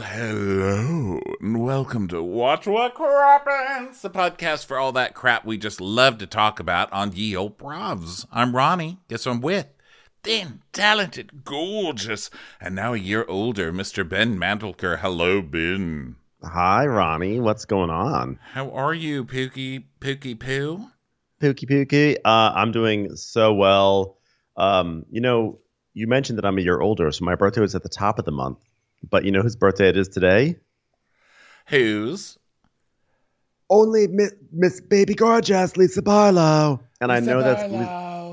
Well, hello, and welcome to Watch What Crappens, the podcast for all that crap we just love to talk about on Ye Old Bravs. I'm Ronnie. Guess who I'm with? Thin, talented, gorgeous, and now a year older, Mr. Ben Mandelker. Hello, Ben. Hi, Ronnie. What's going on? How are you, Pookie Pookie Poo? Pookie Pookie. Uh, I'm doing so well. Um, you know, you mentioned that I'm a year older, so my birthday was at the top of the month. But you know whose birthday it is today? Whose? Only Miss, Miss Baby Gorgeous, Lisa Barlow. And I Lisa know that's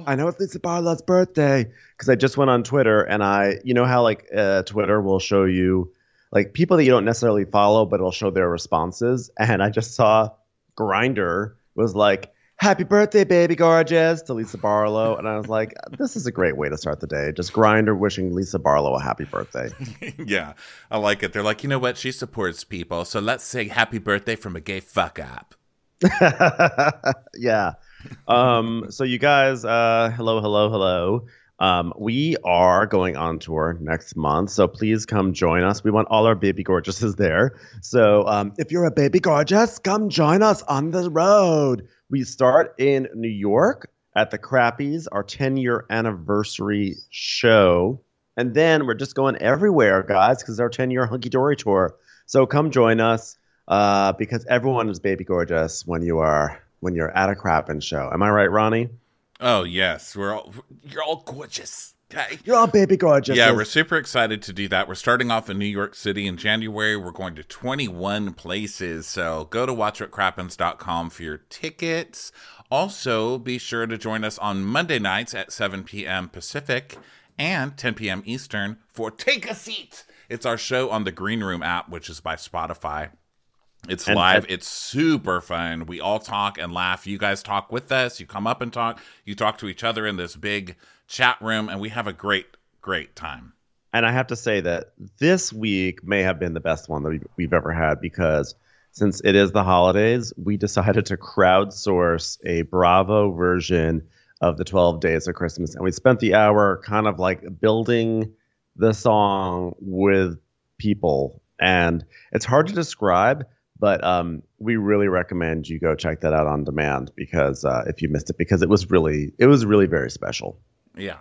I know it's Lisa Barlow's birthday because I just went on Twitter and I, you know how like uh, Twitter will show you like people that you don't necessarily follow, but it'll show their responses. And I just saw Grindr was like, "Happy birthday, baby gorgeous" to Lisa Barlow, and I was like, "This is a great way to start the day." Just Grindr wishing Lisa Barlow a happy birthday. yeah, I like it. They're like, you know what? She supports people, so let's say happy birthday from a gay fuck up. yeah. Um, so you guys, uh, hello, hello, hello. Um, we are going on tour next month, so please come join us. We want all our baby gorgeouses there. So um, if you're a baby gorgeous, come join us on the road. We start in New York at the Crappies, our 10 year anniversary show. And then we're just going everywhere, guys, because it's our 10 year hunky dory tour. So come join us uh, because everyone is baby gorgeous when you are when you're at a Crappin show. Am I right, Ronnie? Oh yes, we're all you're all gorgeous. Okay. You're all baby gorgeous. Yeah, we're super excited to do that. We're starting off in New York City in January. We're going to 21 places. So go to watchwhatcrappens.com for your tickets. Also, be sure to join us on Monday nights at 7 p.m. Pacific and 10 p.m. Eastern for Take a Seat. It's our show on the Green Room app, which is by Spotify. It's And- live. it's super fun. We all talk and laugh. You guys talk with us. You come up and talk. You talk to each other in this big chat room, and we have a great, great time. and I have to say that this week may have been the best one that we've, ever had because since it is the holidays, we decided to crowdsource a Bravo version of the 12 Days of Christmas. And we spent the hour kind of like building the song with people. And it's hard to describe, but um, we really recommend you go check that out on demand because uh, if you missed it, because it was really, it was really very special. Yeah.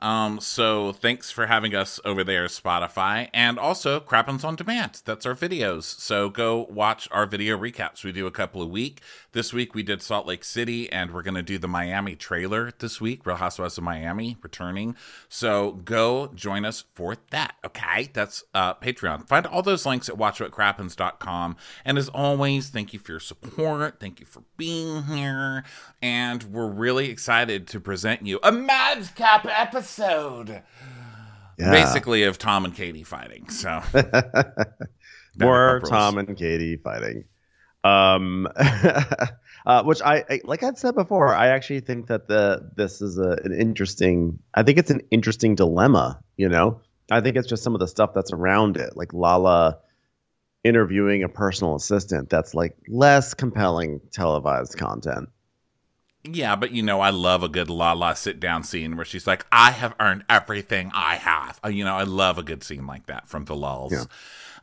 Um, so thanks for having us over there, Spotify, and also Crappens on Demand. That's our videos. So go watch our video recaps. We do a couple a week. This week we did Salt Lake City, and we're gonna do the Miami trailer this week. Real Housewives of Miami returning. So go join us for that. Okay, that's uh, Patreon. Find all those links at watchwhatcrappens.com. And as always, thank you for your support. Thank you for being here. And we're really excited to present you a Madcap episode. Yeah. Basically, of Tom and Katie fighting. So, More Tom and Katie fighting. Um, uh, which I, I like I've said before, I actually think that the this is a, an interesting. I think it's an interesting dilemma. You know, I think it's just some of the stuff that's around it, like Lala interviewing a personal assistant. That's like less compelling televised content. yeah, but you know, I love a good La La sit down scene where she's like, I have earned everything I have. Uh, You know, I love a good scene like that from the lulls. Yeah.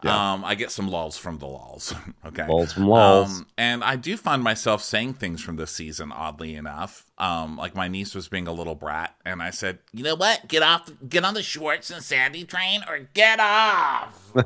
Yeah. Um, I get some lols from the lols. okay. Lols from lols. Um, and I do find myself saying things from this season, oddly enough. Um, like my niece was being a little brat, and I said, "You know what? Get off, get on the Schwartz and Sandy train, or get off."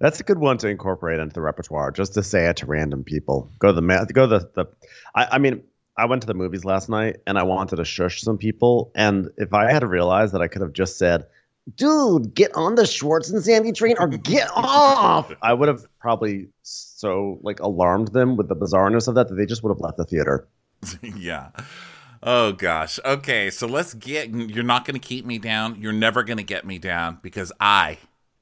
That's a good one to incorporate into the repertoire, just to say it to random people. Go to the ma- go to the, the I, I mean, I went to the movies last night and I wanted to shush some people, and if I had realized that I could have just said, "Dude, get on the Schwartz and Sandy train or get off," I would have probably so like alarmed them with the bizarreness of that that they just would have left the theater. yeah. Oh gosh. Okay, so let's get. You're not going to keep me down. You're never going to get me down because I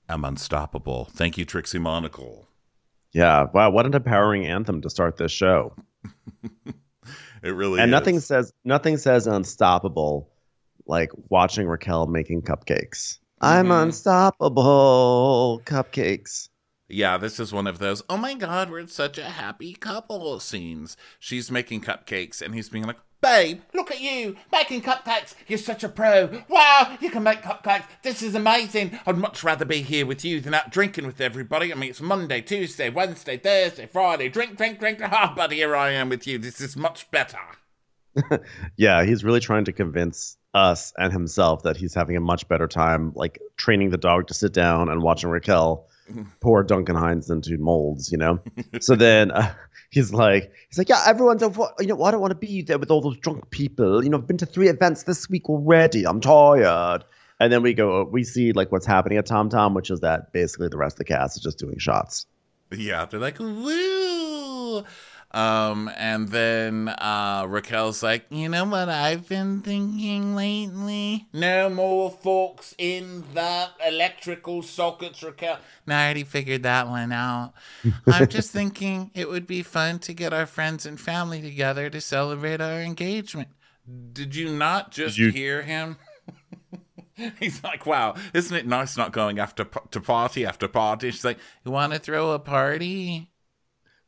am unstoppable. Thank you, Trixie Monocle. Yeah, wow, what an empowering anthem to start this show. It really and is. nothing says nothing says unstoppable like watching Raquel making cupcakes. I'm Mhm. unstoppable cupcakes. Yeah, this is one of those, oh my god, we're such a happy couple scenes. She's making cupcakes and he's being like, Babe, look at you making cupcakes. You're such a pro. Wow, you can make cupcakes. This is amazing. I'd much rather be here with you than out drinking with everybody. I mean, it's Monday, Tuesday, Wednesday, Thursday, Friday. Drink, drink, drink. Ah, oh, buddy, here I am with you. This is much better. yeah, he's really trying to convince us and himself that he's having a much better time, like training the dog to sit down and watching Raquel pour Duncan Hines into molds, you know? so then uh, he's like, he's like, yeah, everyone's over, you know, I don't want to be there with all those drunk people. You know, I've been to three events this week already. I'm tired. And then we go, we see like what's happening at Tom Tom, which is that basically the rest of the cast is just doing shots. Yeah, they're like, woo. Um, and then uh, Raquel's like, you know what I've been thinking lately? No more forks in the electrical sockets, Raquel. No, I already figured that one out. I'm just thinking it would be fun to get our friends and family together to celebrate our engagement. Did you not just you- hear him? He's like, wow, isn't it nice not going after to party after party? She's like, you want to throw a party?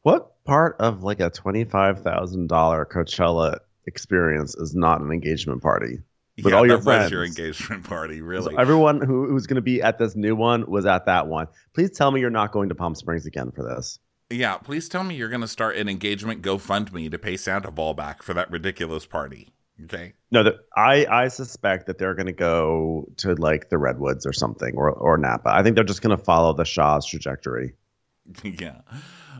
What part of like a twenty-five thousand dollar Coachella experience is not an engagement party? With yeah, all your friends. your engagement party, really. So everyone who who's going to be at this new one was at that one. Please tell me you're not going to Palm Springs again for this. Yeah, please tell me you're going to start an engagement GoFundMe to pay Sandoval back for that ridiculous party. Okay. No, the, I I suspect that they're going to go to like the redwoods or something, or or Napa. I think they're just going to follow the Shah's trajectory. yeah.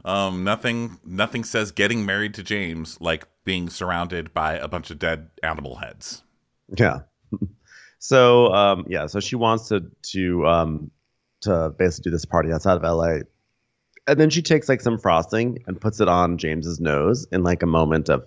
Um, nothing nothing says getting married to James like being surrounded by a bunch of dead animal heads. Yeah. So um, yeah, so she wants to to um, to basically do this party outside of LA. And then she takes like some frosting and puts it on James's nose in like a moment of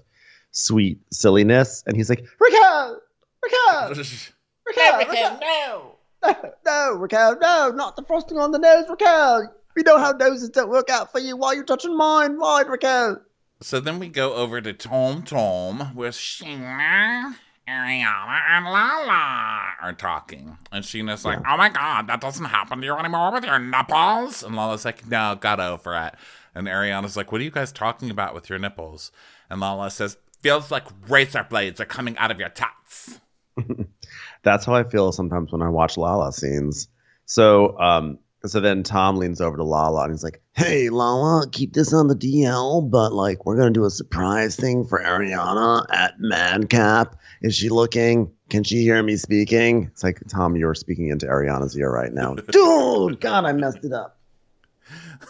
sweet silliness. And he's like, Raquel! Raquel! Raquel! Raquel, no! No, no, Raquel, no, not the frosting on the nose, Raquel. We know how noses don't work out for you. Why are you touching mine? Why, Raquel? So then we go over to Tom Tom, where Scheana, Ariana, and Lala are talking. And Scheana's like, oh my God, that doesn't happen to you anymore with your nipples. And Lala's like, no, got over it. And Ariana's like, what are you guys talking about with your nipples? And Lala says, feels like razor blades are coming out of your tats. That's how I feel sometimes when I watch Lala scenes. So, um, so then Tom leans over to Lala and he's like, "Hey, Lala, keep this on the DL, but like we're gonna do a surprise thing for Ariana at Madcap. Is she looking? Can she hear me speaking?" It's like, Tom, you're speaking into Ariana's ear right now, dude. God, I messed it up.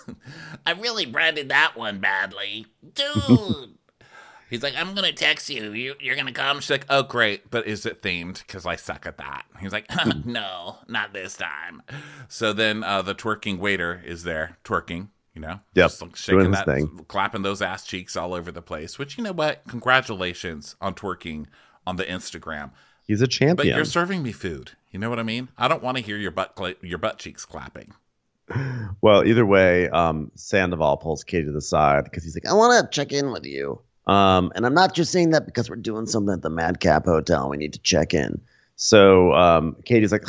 I really branded that one badly, dude. He's like, I'm gonna text you. you you're gonna come. She's like, oh great, but is it themed? Because I suck at that. He's like, no, not this time. So then uh, the twerking waiter is there twerking. You know, yep, just like shaking that, thing. clapping those ass cheeks all over the place. Which you know what? Congratulations on twerking on the Instagram. He's a champion. But you're serving me food. You know what I mean? I don't want to hear your butt cl- your butt cheeks clapping. Well, either way, um, Sandoval pulls Katie to the side because he's like, "I want to check in with you." Um, and I'm not just saying that because we're doing something at the Madcap Hotel. We need to check in. So um, Katie's like,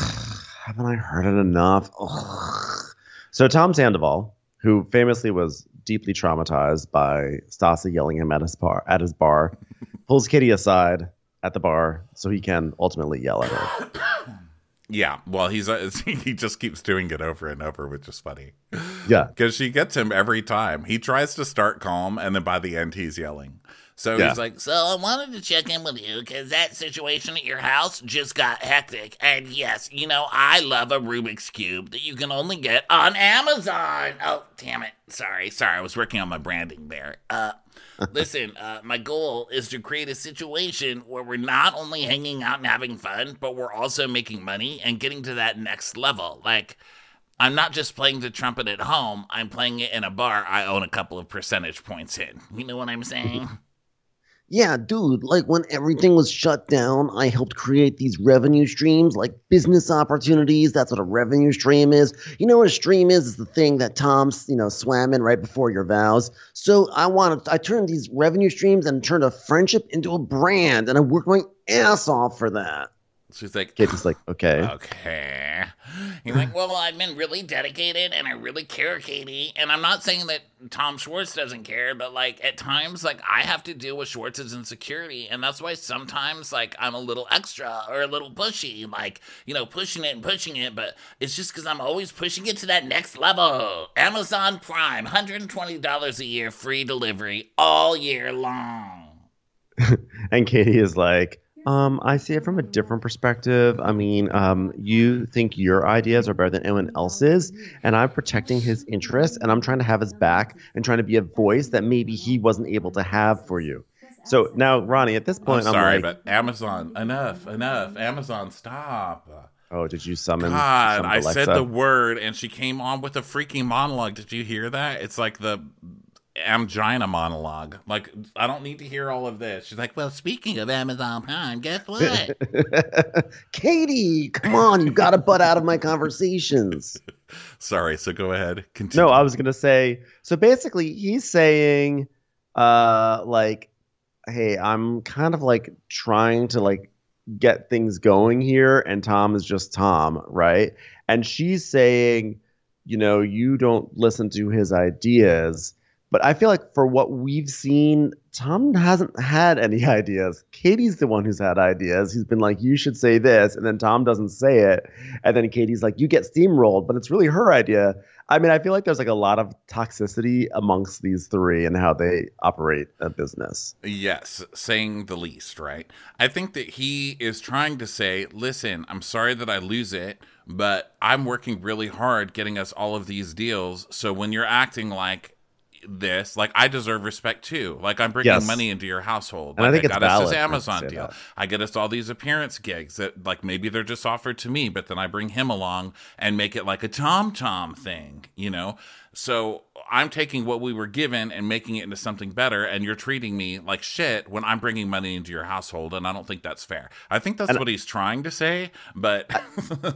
haven't I heard it enough? Ugh. So Tom Sandoval, who famously was deeply traumatized by Stassi yelling him at his bar, at his bar, pulls Katie aside at the bar so he can ultimately yell at her. Yeah, well, he's uh, he just keeps doing it over and over, which is funny. Yeah, because she gets him every time. He tries to start calm, and then by the end, he's yelling. So yeah. he's like, "So I wanted to check in with you because that situation at your house just got hectic. And yes, you know I love a Rubik's cube that you can only get on Amazon. Oh, damn it! Sorry, sorry, I was working on my branding there. Uh, Listen, uh, my goal is to create a situation where we're not only hanging out and having fun, but we're also making money and getting to that next level. Like, I'm not just playing the trumpet at home, I'm playing it in a bar I own a couple of percentage points in. You know what I'm saying? Yeah, dude, like when everything was shut down, I helped create these revenue streams, like business opportunities. That's what a revenue stream is. You know what a stream is? It's the thing that Tom's, you know, swam in right before your vows. So I wanted, I turned these revenue streams and turned a friendship into a brand, and I worked my ass off for that. She's like, Katie's like, okay. okay. He's like, well, I've been really dedicated and I really care, Katie. And I'm not saying that Tom Schwartz doesn't care, but like at times, like I have to deal with Schwartz's insecurity. And that's why sometimes, like, I'm a little extra or a little pushy, like, you know, pushing it and pushing it. But it's just because I'm always pushing it to that next level. Amazon Prime, $120 a year, free delivery all year long. and Katie is like, um, I see it from a different perspective. I mean, um, you think your ideas are better than anyone else's, and I'm protecting his interests, and I'm trying to have his back and trying to be a voice that maybe he wasn't able to have for you. So now, Ronnie, at this point, I'm sorry, I'm like, but Amazon, enough, enough. Amazon, stop. Oh, did you summon? God, I said the word and she came on with a freaking monologue. Did you hear that? It's like the Amgina monologue. Like, I don't need to hear all of this. She's like, well, speaking of Amazon Prime, guess what? Katie, come on, you got to butt out of my conversations. Sorry, so go ahead. Continue. No, I was gonna say. So basically, he's saying, uh, like, hey, I'm kind of like trying to like get things going here, and Tom is just Tom, right? And she's saying, you know, you don't listen to his ideas. But I feel like for what we've seen, Tom hasn't had any ideas. Katie's the one who's had ideas. He's been like, you should say this. And then Tom doesn't say it. And then Katie's like, you get steamrolled. But it's really her idea. I mean, I feel like there's like a lot of toxicity amongst these three and how they operate a business. Yes, saying the least, right? I think that he is trying to say, listen, I'm sorry that I lose it, but I'm working really hard getting us all of these deals. So when you're acting like this, like I deserve respect too. Like I'm bringing Yes. money into your household. And I like think it's got us this for him to Amazon deal. that. I get us all these appearance gigs that like maybe they're just offered to me, but then I bring him along and make it like a Tom Tom thing, you know? So I'm taking what we were given and making it into something better, and you're treating me like shit when I'm bringing money into your household, and I don't think that's fair. I think that's And- what he's trying to say, but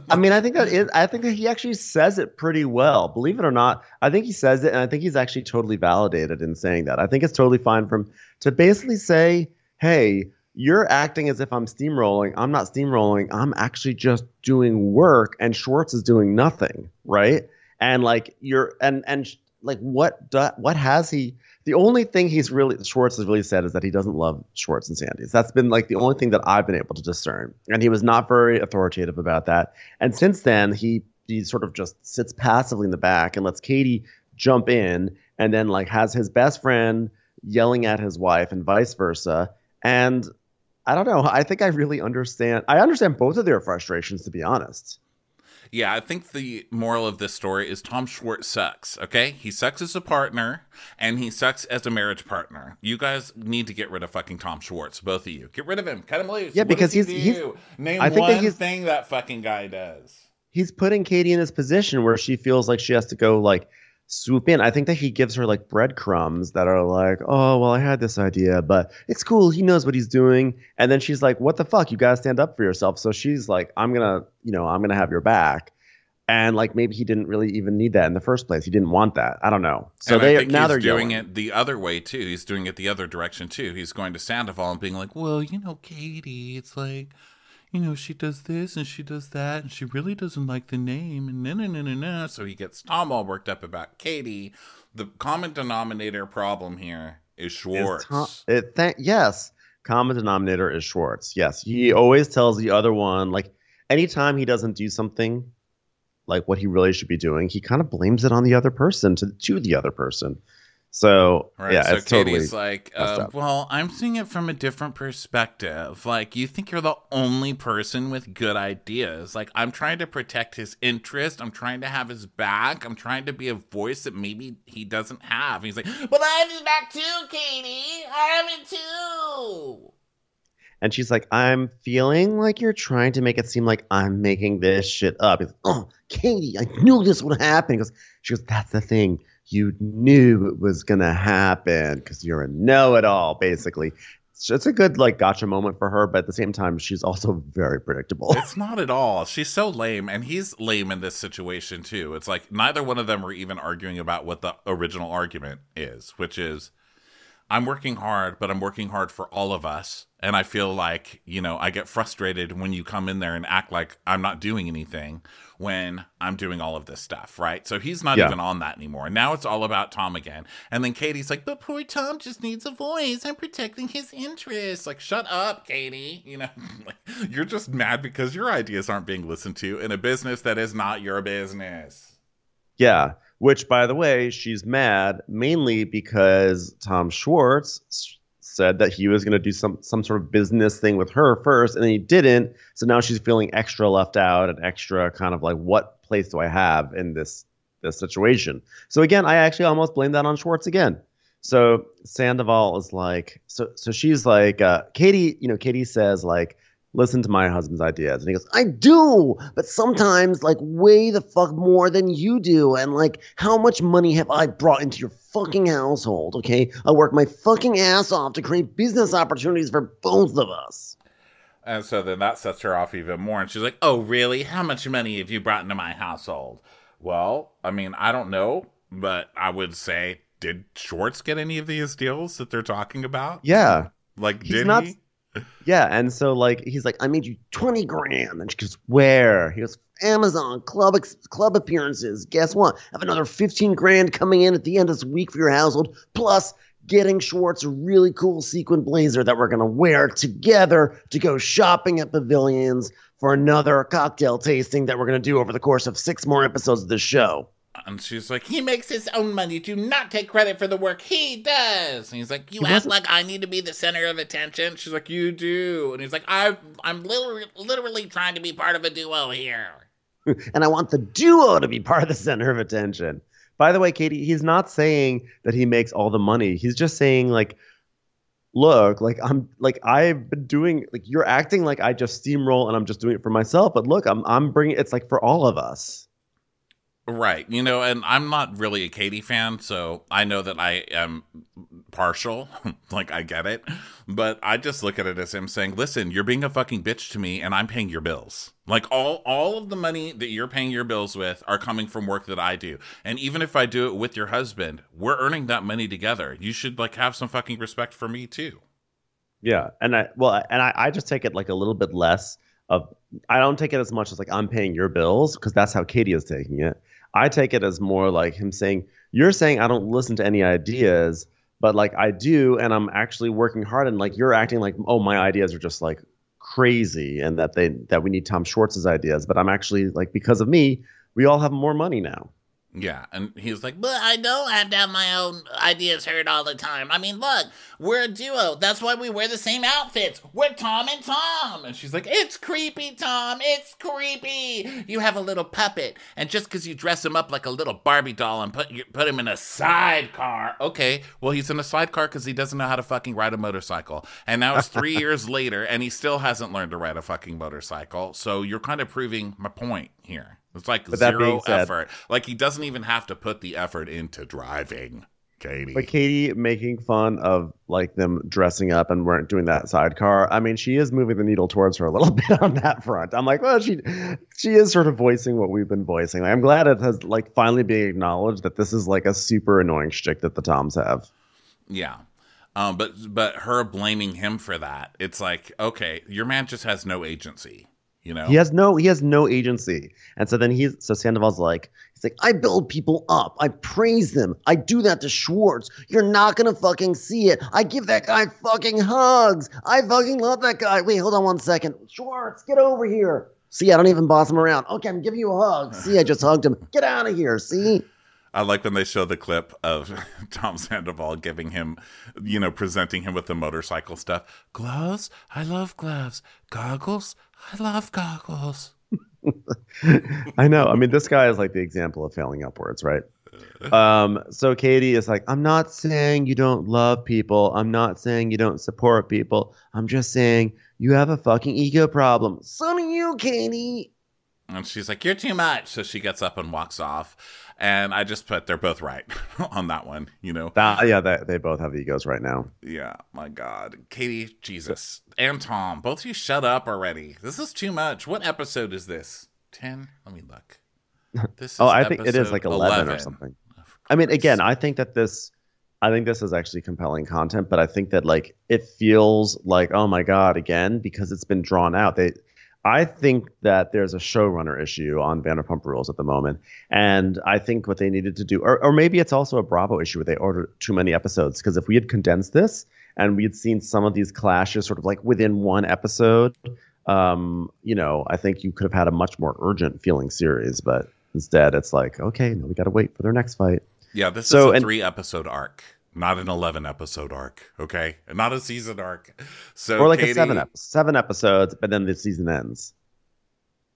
I mean, I think that is, I think that he actually says it pretty well. Believe it or not, I think he says it, and I think he's actually totally validated in saying that. I think it's totally fine for him to basically say, "Hey, you're acting as if I'm steamrolling. I'm not steamrolling. I'm actually just doing work, and Schwartz is doing nothing, right? And like you're, and and like what do, what has he? The only thing he's really Schwartz has really said is that he doesn't love Schwartz and Sandys. That's been like the only thing that I've been able to discern, and he was not very authoritative about that. And since then, he he sort of just sits passively in the back and lets Katie jump in, and then like has his best friend yelling at his wife and vice versa. And I don't know. I think I really understand. I understand both of their frustrations, to be honest. Yeah, I think the moral of this story is Tom Schwartz sucks, okay? He sucks as a partner and he sucks as a marriage partner. You guys need to get rid of fucking Tom Schwartz, both of you. Get rid of him. Cut him loose. Yeah, What because he's- he's- Name I think that he's- thing that fucking guy does. he's putting Katie in this position where she feels like she has to go like swoop in. I think that he gives her like breadcrumbs that are like, oh well, I had this idea, but it's cool. He knows what he's doing. And then she's like, what the fuck? You gotta stand up for yourself. So she's like, I'm gonna, you know, I'm gonna have your back. And like maybe he didn't really even need that in the first place. He didn't want that. I don't know. So and they now they're doing yelling. it the other way too. He's doing it the other direction too. He's going to Sandoval and being like, "Well, you know, Katie, it's like, you know, she does this and she does that, and she really doesn't like the name, and na na na na na." So he gets Tom all worked up about Katie. The common denominator problem here is Is Schwartz. Tom- it, th- yes, common denominator is Schwartz. Yes, he always tells the other one like anytime he doesn't do something like what he really should be doing, he kind of blames it on the other person to to the other person. So Right. yeah, so it's totally Katie's like, uh, well, I'm seeing it from a different perspective. Like, you think you're the only person with good ideas. Like, I'm trying to protect his interest. I'm trying to have his back. I'm trying to be a voice that maybe he doesn't have. And he's like, but I have his back too, Katie. I have it too. and she's like, I'm feeling like you're trying to make it seem like I'm making this shit up. He's like, oh, Katie, I knew this would happen. He goes, she goes, that's the thing. You knew it was gonna happen because you're a know-it-all, basically. So it's a good like gotcha moment for her, but at the same time, she's also very predictable. It's not at all. She's so lame, and he's lame in this situation too. It's like neither one of them are even arguing about what the original argument is, which is I'm working hard, but I'm working hard for all of us, And I feel like, you know, I get frustrated when you come in there and act like I'm not doing anything when I'm doing all of this stuff, right? So he's not Yeah. even on that anymore. Now it's all about Tom again. And then Katie's like, but poor Tom just needs a voice. I'm protecting his interests. Like, shut up, Katie. You know, like, you're just mad because your ideas aren't being listened to in a business that is not your business. Yeah. Which, by the way, she's mad mainly because Tom Schwartz said that he was going to do some some sort of business thing with her first, and then he didn't. So now she's feeling extra left out and extra kind of like, what place do I have in this this situation? So again, I actually almost blame that on Schwartz again. So Sandoval is like, so so she's like, uh, Katie, you know, Katie says like, listen to my husband's ideas. And he goes, I do, but sometimes like way the fuck more than you do. And like, how much money have I brought into your fucking household? Okay. I work my fucking ass off to create business opportunities for both of us. And so then that sets her off even more. And she's like, Oh, really? How much money have you brought into my household? Well, I mean, I don't know, but I would say, did Schwartz get any of these deals that they're talking about? Yeah. Like, He's did not- he? Yeah. And so like, he's like, I made you 20 grand. And she goes, where? He goes, Amazon club, ex- club appearances. Guess what? I have another 15 grand coming in at the end of this week for your household. Plus getting Schwartz a really cool sequin blazer that we're going to wear together to go shopping at pavilions for another cocktail tasting that we're going to do over the course of six more episodes of the show. And she's like, He makes his own money. Do not take credit for the work he does. And he's like, You He act like I need to be the center of attention. She's like, You do. And he's like, I, I'm literally, literally trying to be part of a duo here. and I want the duo to be part of the center of attention. By the way, Katie, he's not saying that he makes all the money. He's just saying like, look, like I'm like I've been doing like you're acting like I just steamroll and I'm just doing it for myself, but look, I'm I'm bringing it's like for all of us. Right. You know, and I'm not really a Katie fan, so I know that I am partial. like, I get it. But I just look at it as him saying, listen, you're being a fucking bitch to me, and I'm paying your bills. Like, all, all of the money that you're paying your bills with are coming from work that I do. And even if I do it with your husband, we're earning that money together. You should, like, have some fucking respect for me, too. Yeah, and I well, and I, I just take it like a little bit less of. I don't take it as much as like I'm paying your bills because that's how Katie is taking it. I take it as more like him saying, "You're saying I don't listen to any ideas, but like I do, and I'm actually working hard, and like you're acting like, oh, my ideas are just like crazy, and that they that we need Tom Schwartz's ideas, but I'm actually like because of me, we all have more money now." Yeah, and he's like, but I don't have to have my own ideas heard all the time. I mean, look, we're a duo. That's why we wear the same outfits. We're Tom and Tom. And she's like, it's creepy, Tom. It's creepy. You have a little puppet, and just because you dress him up like a little Barbie doll and put you, put him in a sidecar, okay? Well, he's in a sidecar because he doesn't know how to fucking ride a motorcycle. And now it's three years later, and he still hasn't learned to ride a fucking motorcycle. So you're kind of proving my point here. It's like But zero said- effort. Like he doesn't even have to put the effort into driving, Katie. But Katie making fun of like them dressing up and weren't doing that sidecar. I mean, she is moving the needle towards her a little bit on that front. I'm like, well, she she is sort of voicing what we've been voicing. Like, I'm glad it has like finally being acknowledged that this is like a super annoying shtick that the Toms have. yeah. Um, but but her blaming him for that, it's like, okay, your man just has no agency, you know? He has no he has no agency. And so then he's so Sandoval's like he's like, I build people up. I praise them. I do that to Schwartz. You're not gonna fucking see it. I give that guy fucking hugs. I fucking love that guy. Wait, hold on one second. Schwartz, get over here. See, I don't even boss him around. Okay, I'm giving you a hug. See, I just hugged him. Get out of here. See? I like when they show the clip of Tom Sandoval giving him, you know, presenting him with the motorcycle stuff. Gloves? I love gloves. Goggles? I love goggles. I know. I mean, this guy is like the example of failing upwards, right? Um, so Katie is like, I'm not saying you don't love people. I'm not saying you don't support people. I'm just saying you have a fucking ego problem. So do you, Katie. And she's like, You're too much. So she gets up and walks off. And I just put, they're both right on that one, you know? That, yeah, they, they both have egos right now. Yeah, my God. Katie, Jesus. And Tom, both of you shut up already. This is too much. What episode is this? 10? Let me look. This oh, is Oh, I think it is like 11, or something. Oh, I mean, again, I think that this, I think this is actually compelling content, but I think that like it feels like oh my god again because it's been drawn out. They I think that there's a showrunner issue on Vanderpump Rules at the moment, and I think what they needed to do, or, or maybe it's also a Bravo issue where they ordered too many episodes. Because if we had condensed this and we had seen some of these clashes sort of like within one episode, um, you know, I think you could have had a much more urgent feeling series. But instead, it's like, okay, no, we got to wait for their next fight. Yeah, this So, is a and- three episode arc, not an eleven episode arc. Okay, not a season arc. So or like Katie, a seven ep- seven episodes, but then the season ends.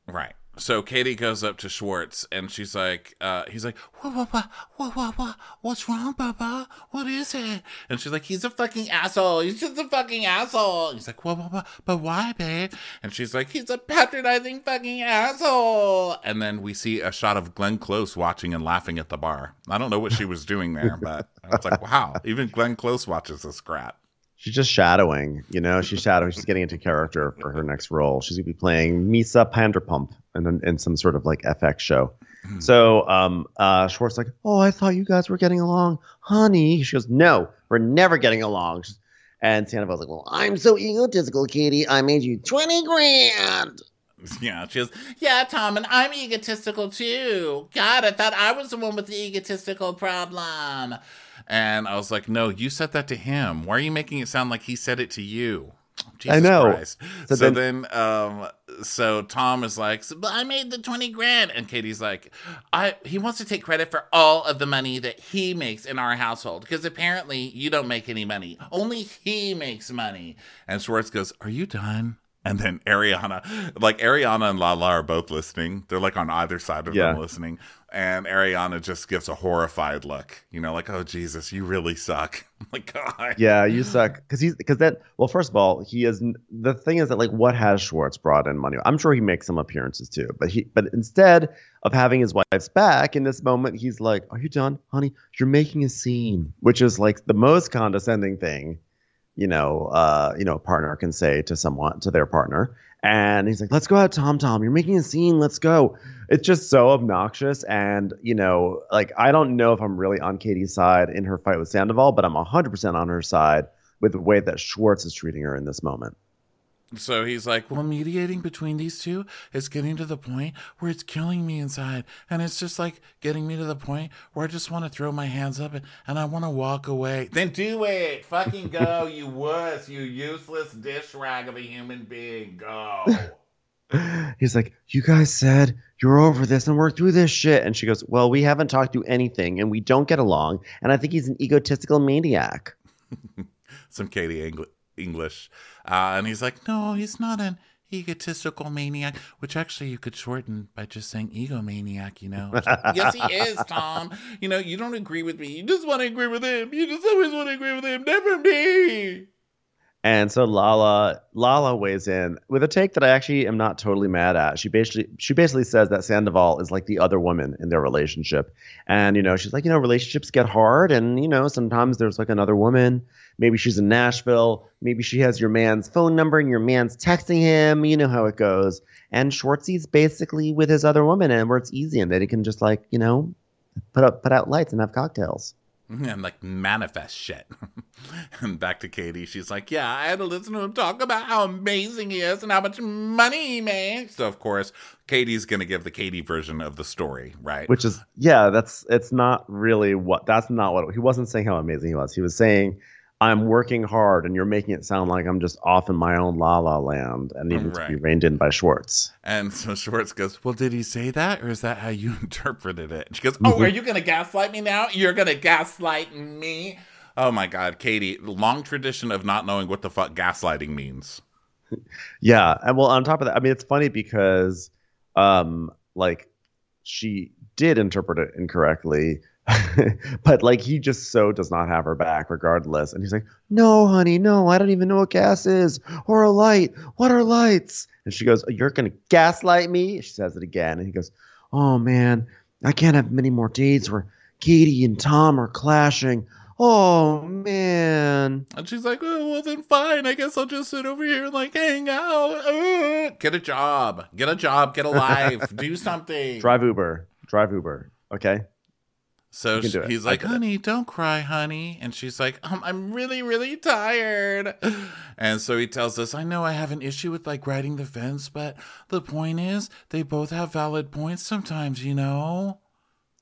Right. So Katie goes up to Schwartz and she's like, uh, he's like, what, what, what, what, what, what, what's wrong, Papa? What is it? And she's like, he's a fucking asshole. He's just a fucking asshole. He's like, what, what, what, but why, babe? And she's like, he's a patronizing fucking asshole. And then we see a shot of Glenn Close watching and laughing at the bar. I don't know what she was doing there, but I was like, wow, even Glenn Close watches this crap. She's just shadowing, you know. She's shadowing. She's getting into character for her next role. She's gonna be playing Misa Panderpump in in some sort of like FX show. So um, uh, Schwartz like, oh, I thought you guys were getting along, honey. She goes, no, we're never getting along. She's- And Sandoval's like, well, I'm so egotistical, Katie. I made you twenty grand. Yeah, she goes, Yeah, Tom, and I'm egotistical too. God, I thought I was the one with the egotistical problem. And I was like, No, you said that to him. Why are you making it sound like he said it to you? Jesus know. Christ. So, So then, um, so Tom is like, but I made the 20 grand. And Katie's like, I, he wants to take credit for all of the money that he makes in our household because apparently you don't make any money. Only he makes money. And Schwartz goes, Are you done? And then Ariana, like Ariana and Lala are both listening. They're like on either side of Yeah. them listening. And Ariana just gives a horrified look, you know, like, oh, Jesus, you really suck. Oh like, God. Yeah, you suck. Because he's because that. Well, first of all, he is. The thing is that like, what has Schwartz brought in money? I'm sure he makes some appearances too, but he. But instead of having his wife's back in this moment, he's like, "Are you done, honey? You're making a scene," which is like the most condescending thing, you know. Uh, you know, a partner can say to someone to their partner. And he's like, "Let's go out, Tom. Tom, you're making a scene. Let's go." It's just so obnoxious, and you know, like I don't know if I'm really on Katie's side in her fight with Sandoval, but I'm 100% on her side with the way that Schwartz is treating her in this moment. So he's like, well, mediating between these two is getting to the point where it's killing me inside. And it's just like getting me to the point where I just want to throw my hands up and, and I want to walk away. Then do it. Fucking go, you wuss, you useless dish rag of a human being. Go. He's like, "You guys said you're over this and we're through this shit," and she goes, "Well, we haven't talked through anything and we don't get along, and I think he's an egotistical maniac." Some Katie Engl- English. Uh, and he's like, no, he's not an egotistical maniac, which actually you could shorten by just saying egomaniac, you know? yes, he is, Tom. You know, you don't agree with me. You just want to agree with him. You just always want to agree with him, never me. And so Lala Lala weighs in with a take that I actually am not totally mad at. She basically she basically says that Sandoval is like the other woman in their relationship. And you know, she's like, you know, relationships get hard and you know, sometimes there's like another woman. Maybe she's in Nashville, maybe she has your man's phone number and your man's texting him, you know how it goes. And Schwartzy's basically with his other woman and where it's easy and that he can just like, you know, put up put out lights and have cocktails. And like manifest shit. and back to Katie. She's like, Yeah, I had to listen to him talk about how amazing he is and how much money he makes. So, of course, Katie's going to give the Katie version of the story, right? which is yeah that's it's not really what that's not what he wasn't saying how amazing he was he was saying i'm working hard and you're making it sound like i'm just off in my own la la land and needing to be reined in by schwartz And so Schwartz goes, Well, did he say that? Or is that how you interpreted it? And she goes, Oh, are you going to gaslight me now? You're going to gaslight me? Oh my God, Katie, long tradition of not knowing what the fuck gaslighting means. yeah and well on top of that i mean it's funny because um like she did interpret it incorrectly but like he just so does not have her back regardless and he's like no honey no i don't even know what gas is or a light what are lights and she goes you're gonna gaslight me she says it again and he goes oh man i can't have many more dates where katie and tom are clashing oh man And she's like, Oh, well, then fine. I guess I'll just sit over here and like hang out. Uh, get a job. Get a job. Get a life. Do something. drive uber drive uber okay So she, he's like, "Honey, don't cry, honey," and she's like, um, "I'm really, really tired." And so he tells us, "I know I have an issue with like riding the fence, but the point is, they both have valid points sometimes, you know."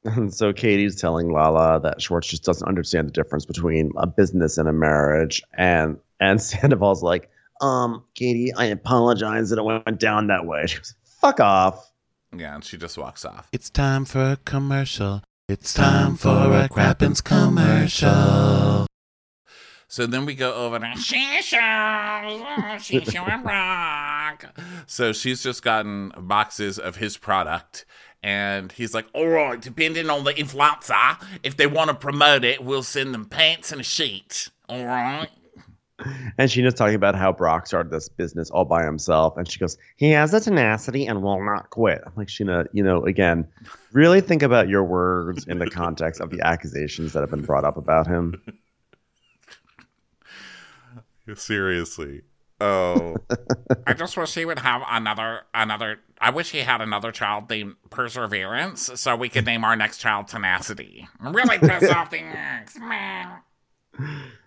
And so Katie's telling Lala that Schwartz just doesn't understand the difference between a business and a marriage, and and Sandoval's like, "Um, Katie, I apologize that it went down that way." She goes, "Fuck off." Yeah, and she just walks off. It's time for a commercial. It's time for a Crappens commercial. So then we go over to oh, Scheana, Scheana and Brock. So she's just gotten boxes of his product. And he's like, all right, depending on the influencer, if they want to promote it, we'll send them pants and a sheet. All right. And Scheana's talking about how Brock started this business all by himself. And she goes, he has the tenacity and will not quit. I'm like, Scheana, you know, again, really think about your words in the context of the accusations that have been brought up about him. Seriously. Oh. I just wish he would have another another I wish he had another child named Perseverance so we could name our next child Tenacity. I'm really pissed off the ex, man.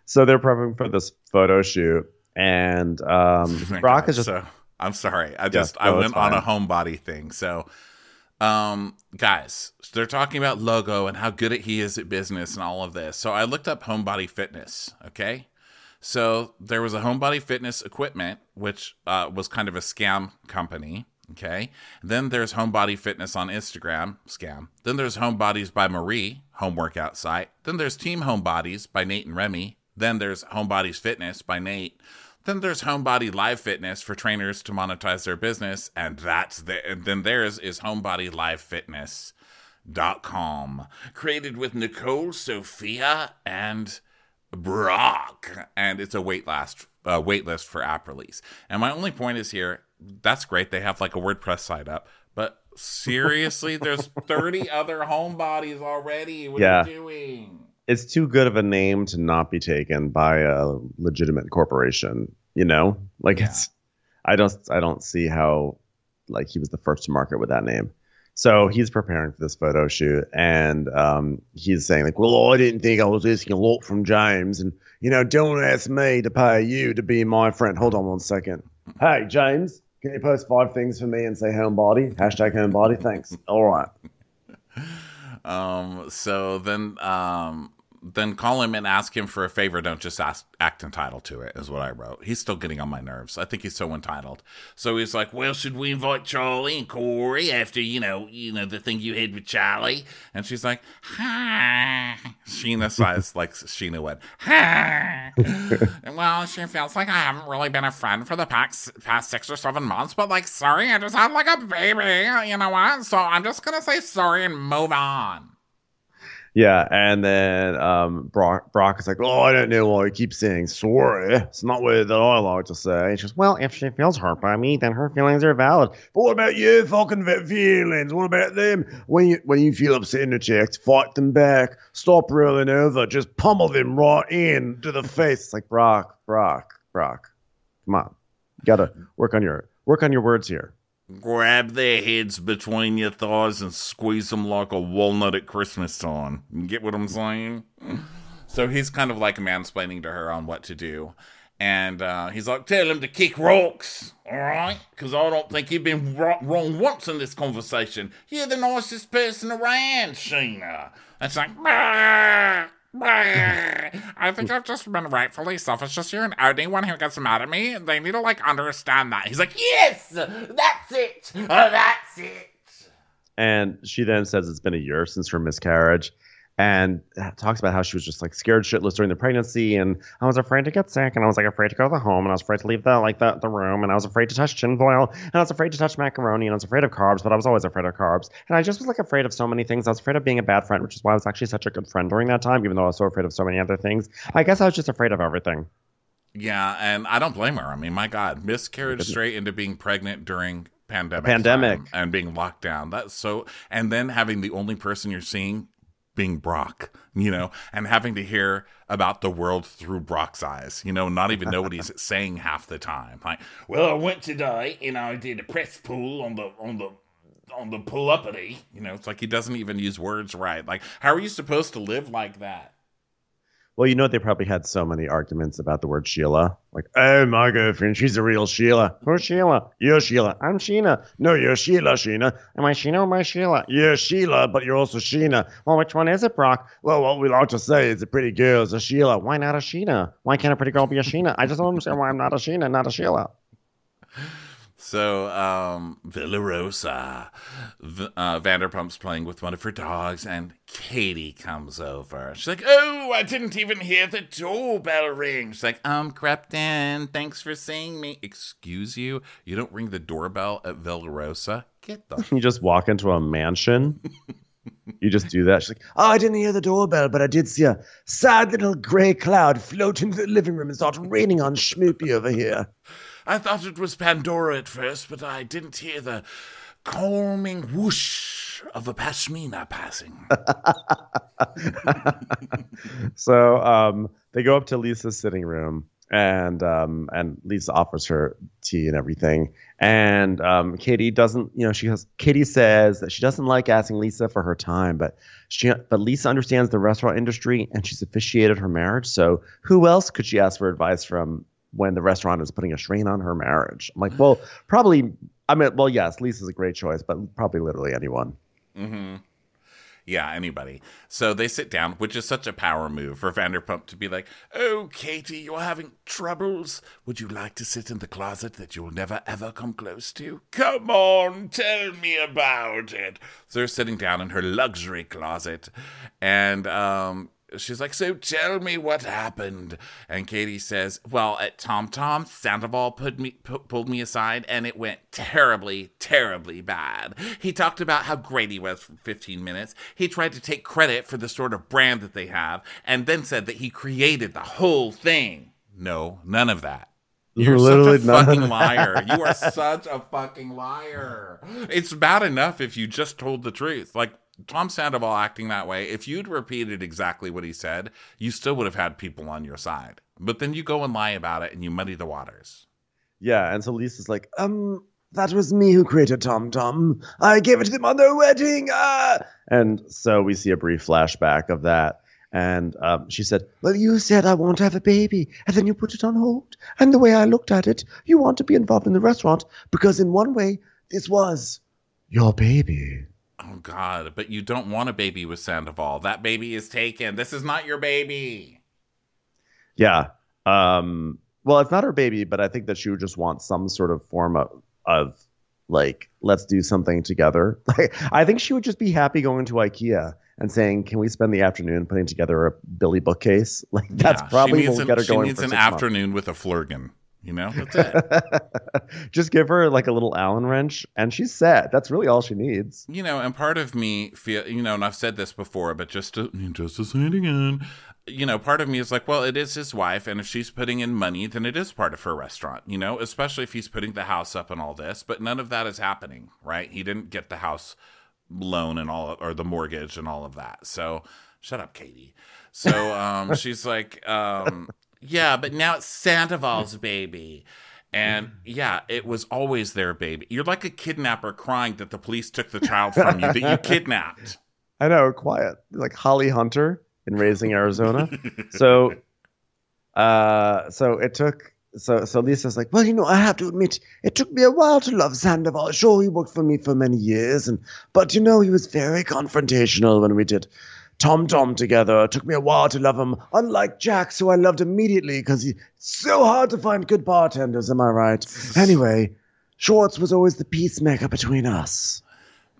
So they're prepping for this photo shoot and um Oh Brock God, is just so I'm sorry. I just no, I went on a homebody thing. So um guys, they're talking about logo and how good he is at business and all of this. So I looked up homebody fitness, okay? So there was a homebody fitness equipment which uh, was kind of a scam company, okay? Then there's homebody fitness on Instagram, scam. Then there's homebodies by Marie, home workout site. Then there's Team Homebodies by Nate and Remy. Then there's Homebodies Fitness by Nate. Then there's Homebody Live Fitness for trainers to monetize their business, and that's the, and then theirs is Homebody Live Fitness dot com, created with Nicole, Sophia, and Brock, and it's a wait last uh, wait list for app release. And my only point is here, that's great. They have like a WordPress site up, but seriously, there's 30 other homebodies already. What Yeah. are you doing? It's too good of a name to not be taken by a legitimate corporation, you know? Like Yeah. it's I don't I don't see how like he was the first to market with that name. So he's preparing for this photo shoot and um, he's saying like, "Well, I didn't think I was asking a lot from James and you know, don't ask me to pay you to be my friend." Hold on one second. Hey, James, can you post five things for me and say homebody? Hashtag homebody. Thanks. All right. Um, so then, um, then call him and ask him for a favor. Don't just ask, act entitled to it, is what I wrote. He's still getting on my nerves. I think he's so entitled. So he's like, "Well, should we invite Charlie and Corey after you know, you know, the thing you had with Charlie?" And she's like, "Hi." Scheana sighs like Scheana would. Hi. well, she feels like I haven't really been a friend for the past past six or seven months, but like, sorry, I just had like a baby. You know what? So I'm just gonna say sorry and move on. Yeah, and then um, Brock, Brock is like, "Oh, I don't know why you keep saying sorry. It's not what that I like to say." And she goes, "Well, if she feels hurt by me, then her feelings are valid. But what about your fucking feelings? What about them? When you when you feel upset in the fight them back. Stop rolling over. Just pummel them right in to the face." It's like Brock, Brock, Brock. Come on, you gotta work on your work on your words here. Grab their heads between your thighs and squeeze them like a walnut at Christmas time. You get what I'm saying? So he's kind of like mansplaining to her on what to do. And uh, he's like, tell him to kick rocks, all right? Because I don't think you've been wrong once in this conversation. You're the nicest person around, Scheana. It's like, "Bah, bah." I think I've just been rightfully selfish this year, and anyone who gets mad at me, they need to, like, understand that. He's like, yes, that's it, uh, that's it. And she then says it's been a year since her miscarriage and talks about how she was just like scared shitless during the pregnancy and I was afraid to get sick and I was like afraid to go to the home and I was afraid to leave the like the, the room and I was afraid to touch tinfoil and I was afraid to touch macaroni and I was afraid of carbs but I was always afraid of carbs and I just was like afraid of so many things I was afraid of being a bad friend which is why I was actually such a good friend during that time even though I was so afraid of so many other things I guess I was just afraid of everything Yeah, and I don't blame her. I mean, my God, miscarriage straight into being pregnant during pandemic, Pandemic. and being locked down. That's so, and then having the only person you're seeing being Brock, you know, and having to hear about the world through Brock's eyes, you know, not even know what he's saying half the time. Like, well, I went today and I did a press pull on the on the on the pull uppity. You know, it's like he doesn't even use words right. Like, how are you supposed to live like that? Well, you know they probably had so many arguments about the word Sheila. Like, oh, my girlfriend, she's a real Sheila. Who's Sheila? You're Sheila. I'm Sheena. No, you're Sheila, Sheena. Am I Sheena or am I Sheila? You're Sheila, but you're also Sheena. Well, which one is it, Brock? Well, what we like to say is a pretty girl is a Sheila. Why not a Sheena? Why can't a pretty girl be a Sheena? I just don't understand why I'm not a Sheena, not a Sheila. So, um, Villa Rosa, v- uh, Vanderpump's playing with one of her dogs, and Katie comes over. She's like, "Oh, I didn't even hear the doorbell ring." She's like, "Um, crept in. Thanks for seeing me." Excuse you? You don't ring the doorbell at Villa Rosa? Get the You just walk into a mansion. you just do that. She's like, oh, I didn't hear the doorbell, but I did see a sad little gray cloud float into the living room and start raining on Schmoopy over here. I thought it was Pandora at first, but I didn't hear the calming whoosh of a pashmina passing. so um, they go up to Lisa's sitting room, and um, and Lisa offers her tea and everything. And um, Katie doesn't, you know, she has. Katie says that she doesn't like asking Lisa for her time, but she, but Lisa understands the restaurant industry, and she's officiated her marriage. So who else could she ask for advice from when the restaurant is putting a strain on her marriage? I'm like, well, probably. I mean, well, yes, Lisa's a great choice, but probably literally anyone. Mm-hmm. Yeah, anybody. So they sit down, which is such a power move for Vanderpump to be like, Oh, Katie, you're having troubles. Would you like to sit in the closet that you'll never ever come close to? Come on, tell me about it. So they're sitting down in her luxury closet, and um, she's like, So tell me what happened. And Katie says, Well, at Tom Tom, Sandoval put me, pu- pulled me aside and it went terribly, terribly bad. He talked about how great he was for 15 minutes. He tried to take credit for the sort of brand that they have and then said that he created the whole thing. No, none of that. You're Literally such a fucking liar. You are such a fucking liar. It's bad enough if you just told the truth. Like Tom Sandoval acting that way, if you'd repeated exactly what he said, you still would have had people on your side. But then you go and lie about it and you muddy the waters. Yeah, and so Lisa's like, um, that was me who created Tom Tom. I gave it to them on their wedding. Ah! And so we see a brief flashback of that. And um, she said, Well, you said I want to have a baby, and then you put it on hold. And the way I looked at it, you want to be involved in the restaurant because, in one way, this was your baby. Oh God! But you don't want a baby with Sandoval. That baby is taken. This is not your baby. Yeah. Um, well, it's not her baby, but I think that she would just want some sort of form of, of like, let's do something together. Like, I think she would just be happy going to IKEA and saying, "Can we spend the afternoon putting together a Billy bookcase?" Like, that's Yeah, probably she what needs will an, get her she going needs for an six months. afternoon with a flurgan. You know, that's it. just give her like a little Allen wrench, and she's set. That's really all she needs. you know, and part of me feel, you know, and I've said this before, but just to just to say it again, you know, part of me is like, well, it is his wife, and if she's putting in money, then it is part of her restaurant, you know, especially if he's putting the house up and all this. But none of that is happening, right? He didn't get the house loan and all, or the mortgage and all of that. So shut up, Katie. So um, she's like, um, yeah, but now it's Sandoval's baby. And yeah, it was always their baby. You're like a kidnapper crying that the police took the child from you that you kidnapped. I know, quiet. Like Holly Hunter in Raising Arizona. so uh so it took so so Lisa's like, well, you know, I have to admit, it took me a while to love Sandoval. Sure, he worked for me for many years, and but you know, he was very confrontational when we did Tom Tom together. It took me a while to love him. Unlike Jax, who I loved immediately because he's so hard to find good bartenders, am I right? Anyway, Schwartz was always the peacemaker between us.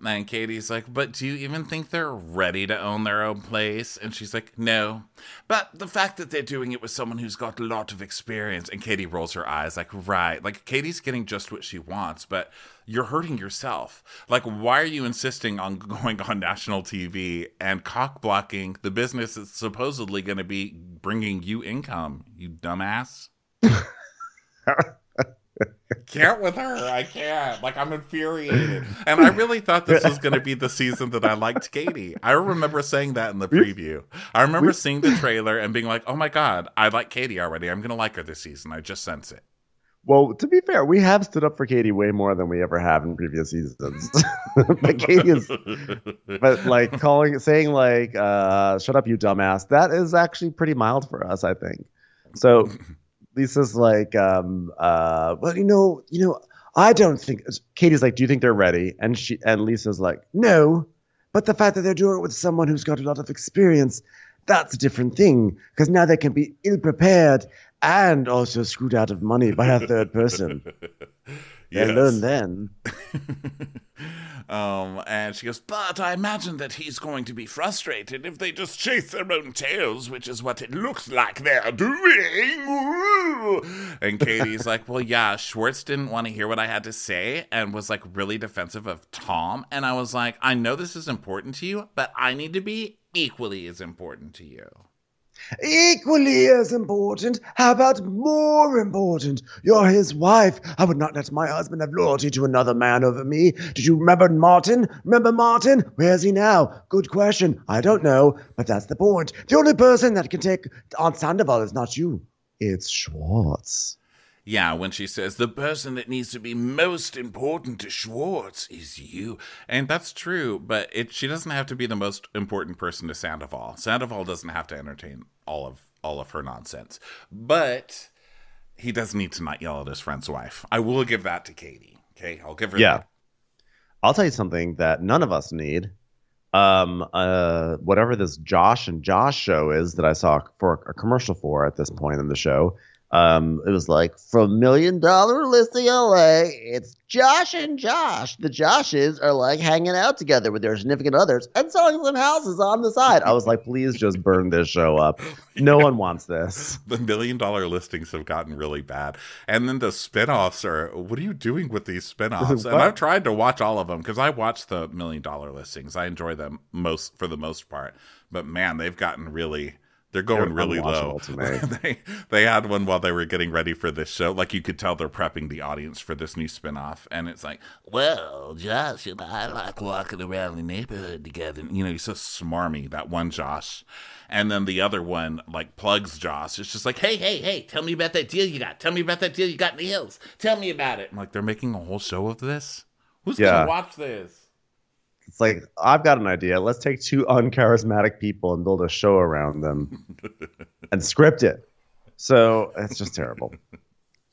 And Katie's like, but do you even think they're ready to own their own place? And she's like, no. But the fact that they're doing it with someone who's got a lot of experience. And Katie rolls her eyes, like, right. Like, Katie's getting just what she wants, but you're hurting yourself. Like, why are you insisting on going on national TV and cock blocking the business that's supposedly going to be bringing you income, you dumbass? can't with her. I can't. Like I'm infuriated. And I really thought this was going to be the season that I liked Katie. I remember saying that in the preview. I remember seeing the trailer and being like, "Oh my god, I like Katie already. I'm going to like her this season. I just sense it." Well, to be fair, we have stood up for Katie way more than we ever have in previous seasons. but Katie is, but like calling, saying like, uh, "Shut up, you dumbass," that is actually pretty mild for us, I think. So Lisa's like, um, uh, "But you know, you know, I don't think." Katie's like, "Do you think they're ready?" And she and Lisa's like, "No." But the fact that they're doing it with someone who's got a lot of experience, that's a different thing. Because now they can be ill prepared and also screwed out of money by a third person. They Yes. learn then. um, and she goes, but I imagine that he's going to be frustrated if they just chase their own tails, which is what it looks like they're doing. And Katie's like, well, yeah, Schwartz didn't want to hear what I had to say and was like really defensive of Tom. And I was like, I know this is important to you, but I need to be equally as important to you. Equally as important, how about more important? You're his wife. I would not let my husband have loyalty to another man over me. Did you remember Martin? Remember Martin? Where's he now? Good question. I don't know, but that's the point. The only person that can take Aunt Sandoval is not you. It's Schwartz. Yeah, when she says the person that needs to be most important to Schwartz is you. And that's true, but it she doesn't have to be the most important person to Sandoval. Sandoval doesn't have to entertain all of all of her nonsense. But he does need to not yell at his friend's wife. I will give that to Katie. Okay, I'll give her Yeah. that. I'll tell you something that none of us need. Um, uh, whatever this Josh and Josh show is that I saw for a commercial for at this point in the show. Um, it was like from Million Dollar Listing LA. It's Josh and Josh. The Joshes are like hanging out together with their significant others and selling some houses on the side. I was like, please just burn this show up. No one wants this. The million dollar listings have gotten really bad. And then the spin-offs are what are you doing with these spin-offs? and I've tried to watch all of them because I watch the million dollar listings. I enjoy them most for the most part. But man, they've gotten really they're going They're really low. they they had one while they were getting ready for this show. Like you could tell they're prepping the audience for this new spin-off. And it's like, well, Josh and I like walking around the neighborhood together. You know, he's so smarmy, that one Josh. And then the other one, like, plugs Josh. It's just like, hey, hey, hey, tell me about that deal you got. Tell me about that deal you got in the hills. Tell me about it. I'm like, they're making a whole show of this? Who's Yeah. going to watch this? It's like I've got an idea. Let's take two uncharismatic people and build a show around them and script it. So it's just terrible.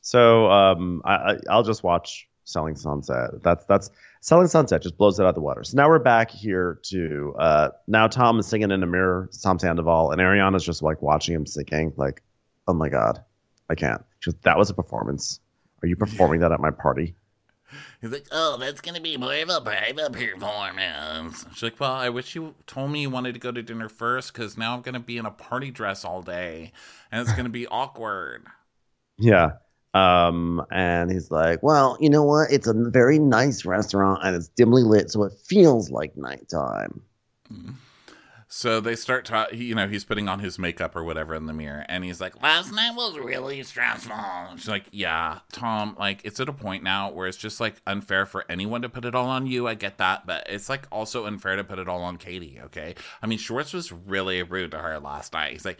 So um, I, I, I'll just watch Selling Sunset. That's that's Selling Sunset just blows it out of the water. So now we're back here to uh, now Tom is singing in a mirror, Tom Sandoval, and Ariana's just like watching him singing. Like, oh my god, I can't. She goes, that was a performance. Are you performing that at my party? He's like, oh, that's going to be more of a private performance. She's like, well, I wish you told me you wanted to go to dinner first because now I'm going to be in a party dress all day and it's going to be awkward. Yeah. Um, and he's like, well, you know what? It's a very nice restaurant and it's dimly lit, so it feels like nighttime. So they start talking, you know, he's putting on his makeup or whatever in the mirror and he's like, last night was really stressful. And she's like, yeah, Tom, like, it's at a point now where it's just like unfair for anyone to put it all on you. I get that. But it's like also unfair to put it all on Katie, okay? I mean, Schwartz was really rude to her last night. He's like,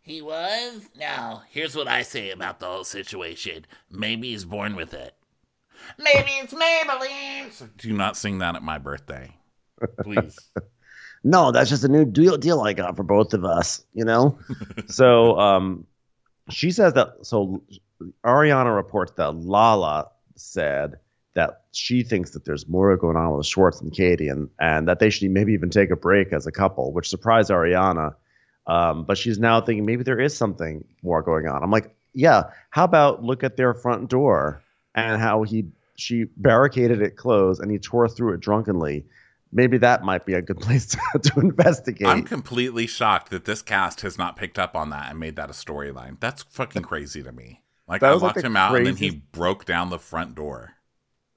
He was? Now, here's what I say about the whole situation. Maybe he's born with it. Maybe it's Maybelline. Do not sing that at my birthday. Please. No, that's just a new deal deal I got for both of us, you know? so um she says that so Ariana reports that Lala said that she thinks that there's more going on with Schwartz and Katie and and that they should maybe even take a break as a couple, which surprised Ariana. Um, but she's now thinking maybe there is something more going on. I'm like, yeah, how about look at their front door and how he she barricaded it closed and he tore through it drunkenly. Maybe that might be a good place to, to investigate. I'm completely shocked that this cast has not picked up on that and made that a storyline. That's fucking crazy to me. Like I was, like, him out and then he broke down the front door.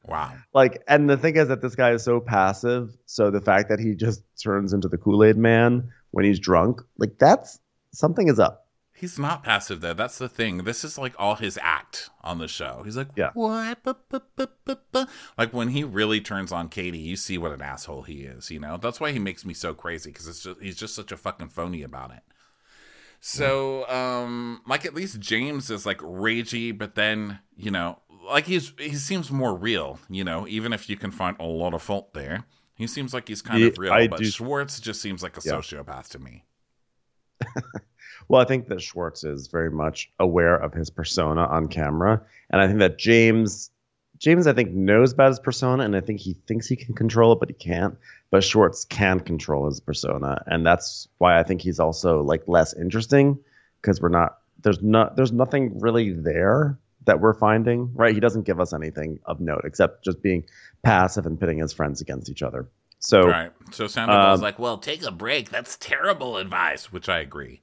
Wow. like and the thing is that this guy is so passive so the fact that he just turns into the kool-aid man when he's drunk like that's something is up He's not passive though. That's the thing. This is like all his act on the show. He's like, Yeah. what? Bu- bu- bu- bu- bu." Like when he really turns on Katie, you see what an asshole he is. You know, that's why he makes me so crazy because it's just he's just such a fucking phony about it. So, um, like at least James is like ragey, but then you know, like he's he seems more real. You know, even if you can find a lot of fault there, he seems like he's kind Yeah, of real. I but do- Schwartz just seems like a Yeah. sociopath to me. Well, I think that Schwartz is very much aware of his persona on camera, and I think that James, James, I think knows about his persona, and I think he thinks he can control it, but he can't. But Schwartz can control his persona, and that's why I think he's also like less interesting because we're not there's not there's nothing really there that we're finding. Right? He doesn't give us anything of note except just being passive and pitting his friends against each other. So Right. So Sandoval's Um, like, well, take a break. That's terrible advice, which I agree.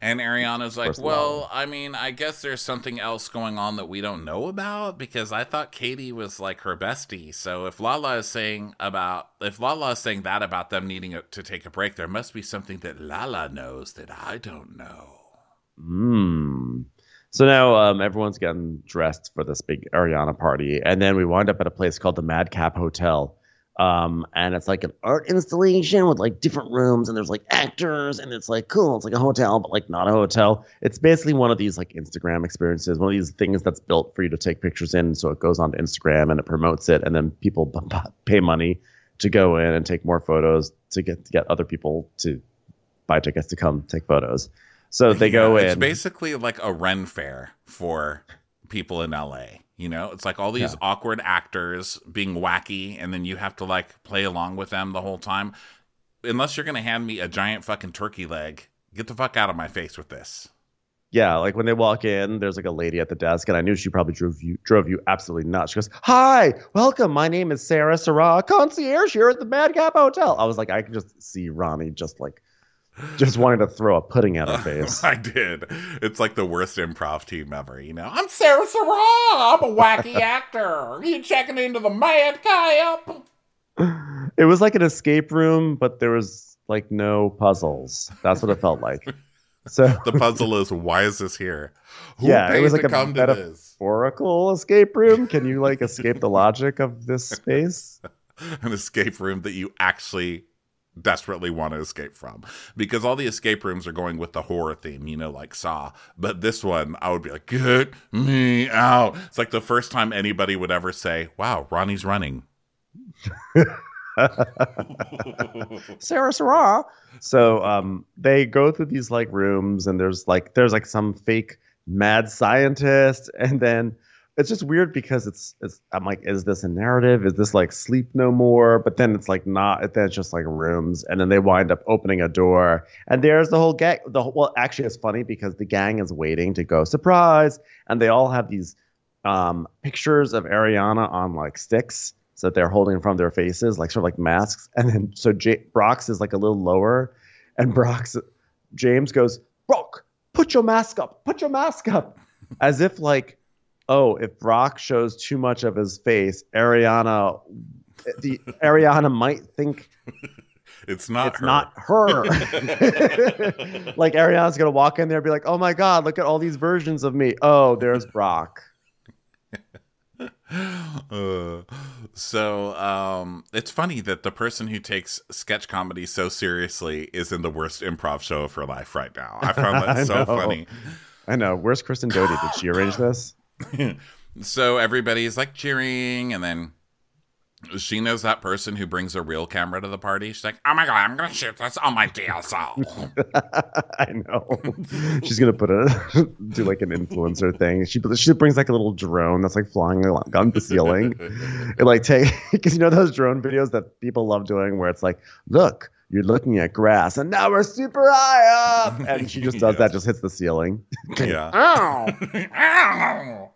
And Ariana's like, well, I mean, I guess there's something else going on that we don't know about because I thought Katie was like her bestie. So if Lala is saying about, if Lala is saying that about them needing a, to take a break, there must be something that Lala knows that I don't know. Hmm. So now um, everyone's getting dressed for this big Ariana party, and then we wind up at a place called the Madcap Hotel, um, and it's like an art installation with like different rooms, and there's like actors, and it's like cool. It's like a hotel, but like not a hotel. It's basically one of these like Instagram experiences, one of these things that's built for you to take pictures in, so it goes onto Instagram and it promotes it, and then people b- b- pay money to go in and take more photos to get to get other people to buy tickets to come take photos. So they go in. It's basically like a Ren fair for people in LA. You know, it's like all these Yeah. awkward actors being wacky, and then you have to like play along with them the whole time. Unless you're gonna hand me a giant fucking turkey leg, get the fuck out of my face with this. Yeah, like when they walk in, there's like a lady at the desk, and I knew she probably drove you drove you absolutely nuts. She goes, "Hi, welcome. My name is Sarah Sarah, concierge here at the Madcap Hotel." I was like, I can just see Ronnie just like, just wanted to throw a pudding at her face. I did. It's like the worst improv team ever. You know, I'm Sarah Sarah. I'm a wacky actor. Are you checking into the Mad Cap? it was like an escape room, but there was like no puzzles. That's what it felt like. So The puzzle is why is this here? Who Yeah, it was like a come to meta- this? escape room. Can you like escape the logic of this space? an escape room that you actually desperately want to escape from. Because all the escape rooms are going with the horror theme you know like saw. But this one i would be like get me out. It's like the first time anybody would ever say wow ronnie's running. Sarah Sarah. So um, they go through these like rooms, and there's like there's like some fake mad scientist, and then it's just weird because it's it's I'm like, is this a narrative? Is this like Sleep No More? But then it's like not. Then it's just like rooms, and then they wind up opening a door, and there's the whole gang. The whole, well, actually, it's funny because the gang is waiting to go surprise, and they all have these um, pictures of Ariana on like sticks so that they're holding in front of their faces, like sort of like masks. And then so J- Brock's is like a little lower, and Brock's James goes, Brock, put your mask up, put your mask up, as if like, oh, if Brock shows too much of his face, Ariana, the Ariana might think it's not it's her. not her. like Ariana's gonna walk in there and be like, "Oh my god, look at all these versions of me." Oh, there's Brock. Uh, so um it's funny that the person who takes sketch comedy so seriously is in the worst improv show of her life right now i found that so know. funny I know. Where's Kristen Doute? Did she arrange this? So everybody's like cheering and then she knows that person who brings a real camera to the party she's like oh my god i'm gonna shoot this on my dsl I know. She's gonna put a do like an influencer thing. She she brings like a little drone that's like flying on the ceiling. It like take because you know those drone videos that people love doing where it's like, look, you're looking at grass, and now we're super high up, and she just does Yes. that, just hits the ceiling. yeah Ow! Ow!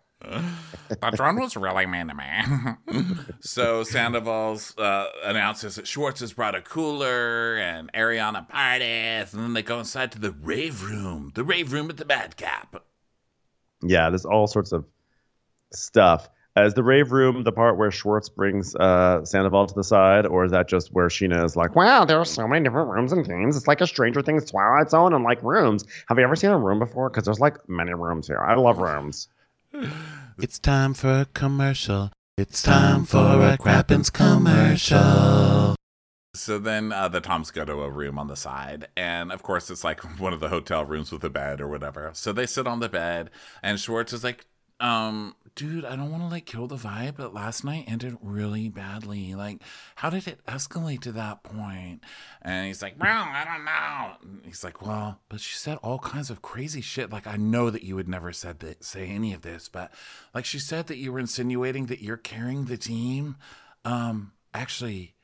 that drone was really mean to me. so Sandoval's uh, announces that Schwartz has brought a cooler and Ariana parties, and then they go inside to the rave room, the rave room at the Madcap. Yeah, there's all sorts of stuff. Is the rave room the part where Schwartz brings uh, Sandoval to the side, or is that just where Scheana is like, wow, there are so many different rooms and things. It's like a Stranger Things Twilight Zone and like rooms. Have you ever seen a room before? Because there's like many rooms here. I love rooms. It's time for a commercial. It's time for a Crappens commercial. So then uh, the Toms go to a room on the side, and of course it's like one of the hotel rooms with a bed or whatever. So they sit on the bed, and Schwartz is like, um, dude, I don't want to like kill the vibe, but last night ended really badly. Like, how did it escalate to that point? And he's like, well, I don't know. And he's like, well, but she said all kinds of crazy shit. Like, I know that you would never said that, say any of this, but like she said that you were insinuating that you're carrying the team. Um, actually,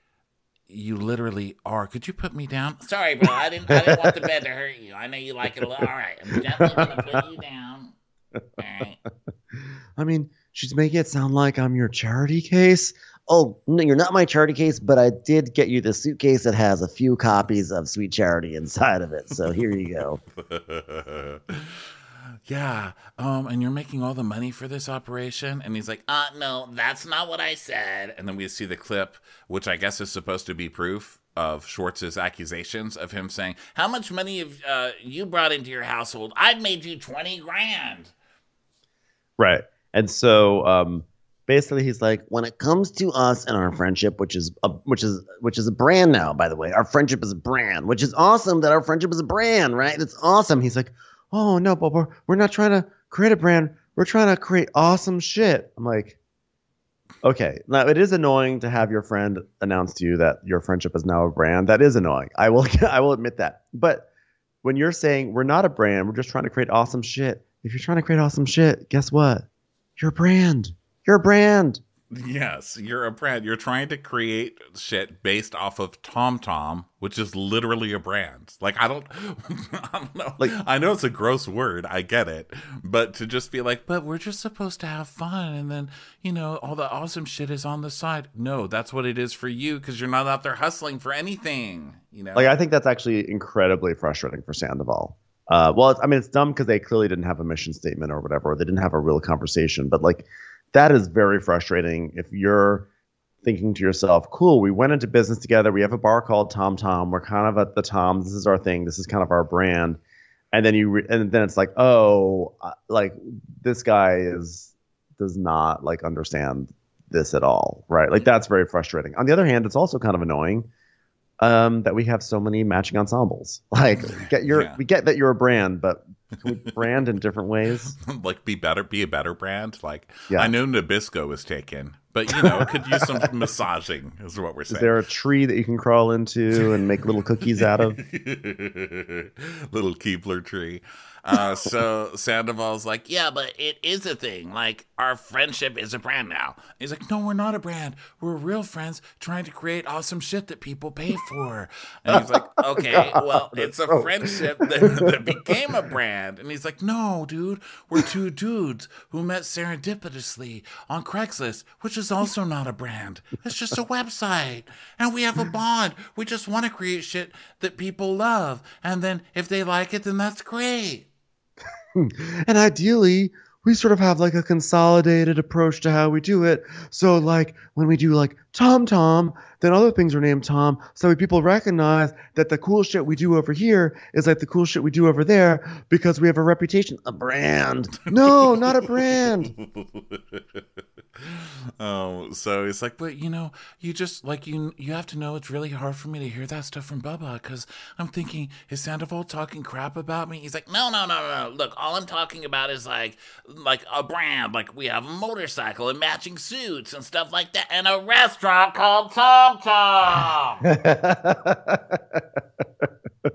you literally are. Could you put me down? Sorry, bro. I didn't. I didn't want the bed to hurt you. I know you like it a lot. All right, I'm definitely gonna put you down. All right. I mean, she's making it sound like I'm your charity case. Oh, no, you're not my charity case, but I did get you the suitcase that has a few copies of Sweet Charity inside of it. So here you go. yeah. Um, and you're making all the money for this operation? And he's like, uh, no, that's not what I said. And then we see the clip, which I guess is supposed to be proof of Schwartz's accusations of him saying, How much money have uh, you brought into your household? I've made you 20 grand. Right. And so um, basically he's like, when it comes to us and our friendship, which is a, which is which is a brand now, by the way, our friendship is a brand, which is awesome that our friendship is a brand, right? It's awesome. He's like, oh no, but we're, we're not trying to create a brand. We're trying to create awesome shit. I'm like, okay, now it is annoying to have your friend announce to you that your friendship is now a brand. That is annoying. I will I will admit that. But when you're saying we're not a brand, we're just trying to create awesome shit. If you're trying to create awesome shit, guess what? You're a brand. You're a brand. Yes, you're a brand. You're trying to create shit based off of TomTom, which is literally a brand. Like I don't, I don't know. Like I know it's a gross word. I get it, but to just be like, but we're just supposed to have fun, and then you know all the awesome shit is on the side. No, that's what it is for you because you're not out there hustling for anything. You know, like I think that's actually incredibly frustrating for Sandoval. Uh, well, I mean, it's dumb because they clearly didn't have a mission statement or whatever. Or they didn't have a real conversation. But like, that is very frustrating if you're thinking to yourself, "Cool, we went into business together. We have a bar called Tom Tom. We're kind of at the Tom. This is our thing. This is kind of our brand." And then you, re- and then it's like, "Oh, like this guy is does not like understand this at all, right? Like that's very frustrating. On the other hand, it's also kind of annoying um, that we have so many matching ensembles. Like, get your, yeah. we get that you're a brand, but can we brand in different ways? like, be better, be a better brand. Like, yeah. I know Nabisco was taken, but you know, it could use some massaging. Is what we're saying. Is there a tree that you can crawl into and make little cookies out of? little Keebler tree. Uh, so Sandoval's like, yeah, but it is a thing. Like our friendship is a brand now. He's like, no, we're not a brand. We're real friends trying to create awesome shit that people pay for. And he's like, okay, well, it's a friendship that, that became a brand. And he's like, no, dude, we're two dudes who met serendipitously on Craigslist, which is also not a brand. It's just a website, and we have a bond. We just want to create shit that people love, and then if they like it, then that's great. and ideally, we sort of have like a consolidated approach to how we do it. So like when we do like Tom Tom, then other things are named Tom. So people recognize that the cool shit we do over here is like the cool shit we do over there because we have a reputation, a brand. No, not a brand. oh, so it's like, but you know, you just like you you have to know it's really hard for me to hear that stuff from Bubba because I'm thinking is Sandoval talking crap about me? He's like, no, no, no, no. Look, all I'm talking about is like like a brand, like we have a motorcycle and matching suits and stuff like that, and a restaurant called Tom Tom.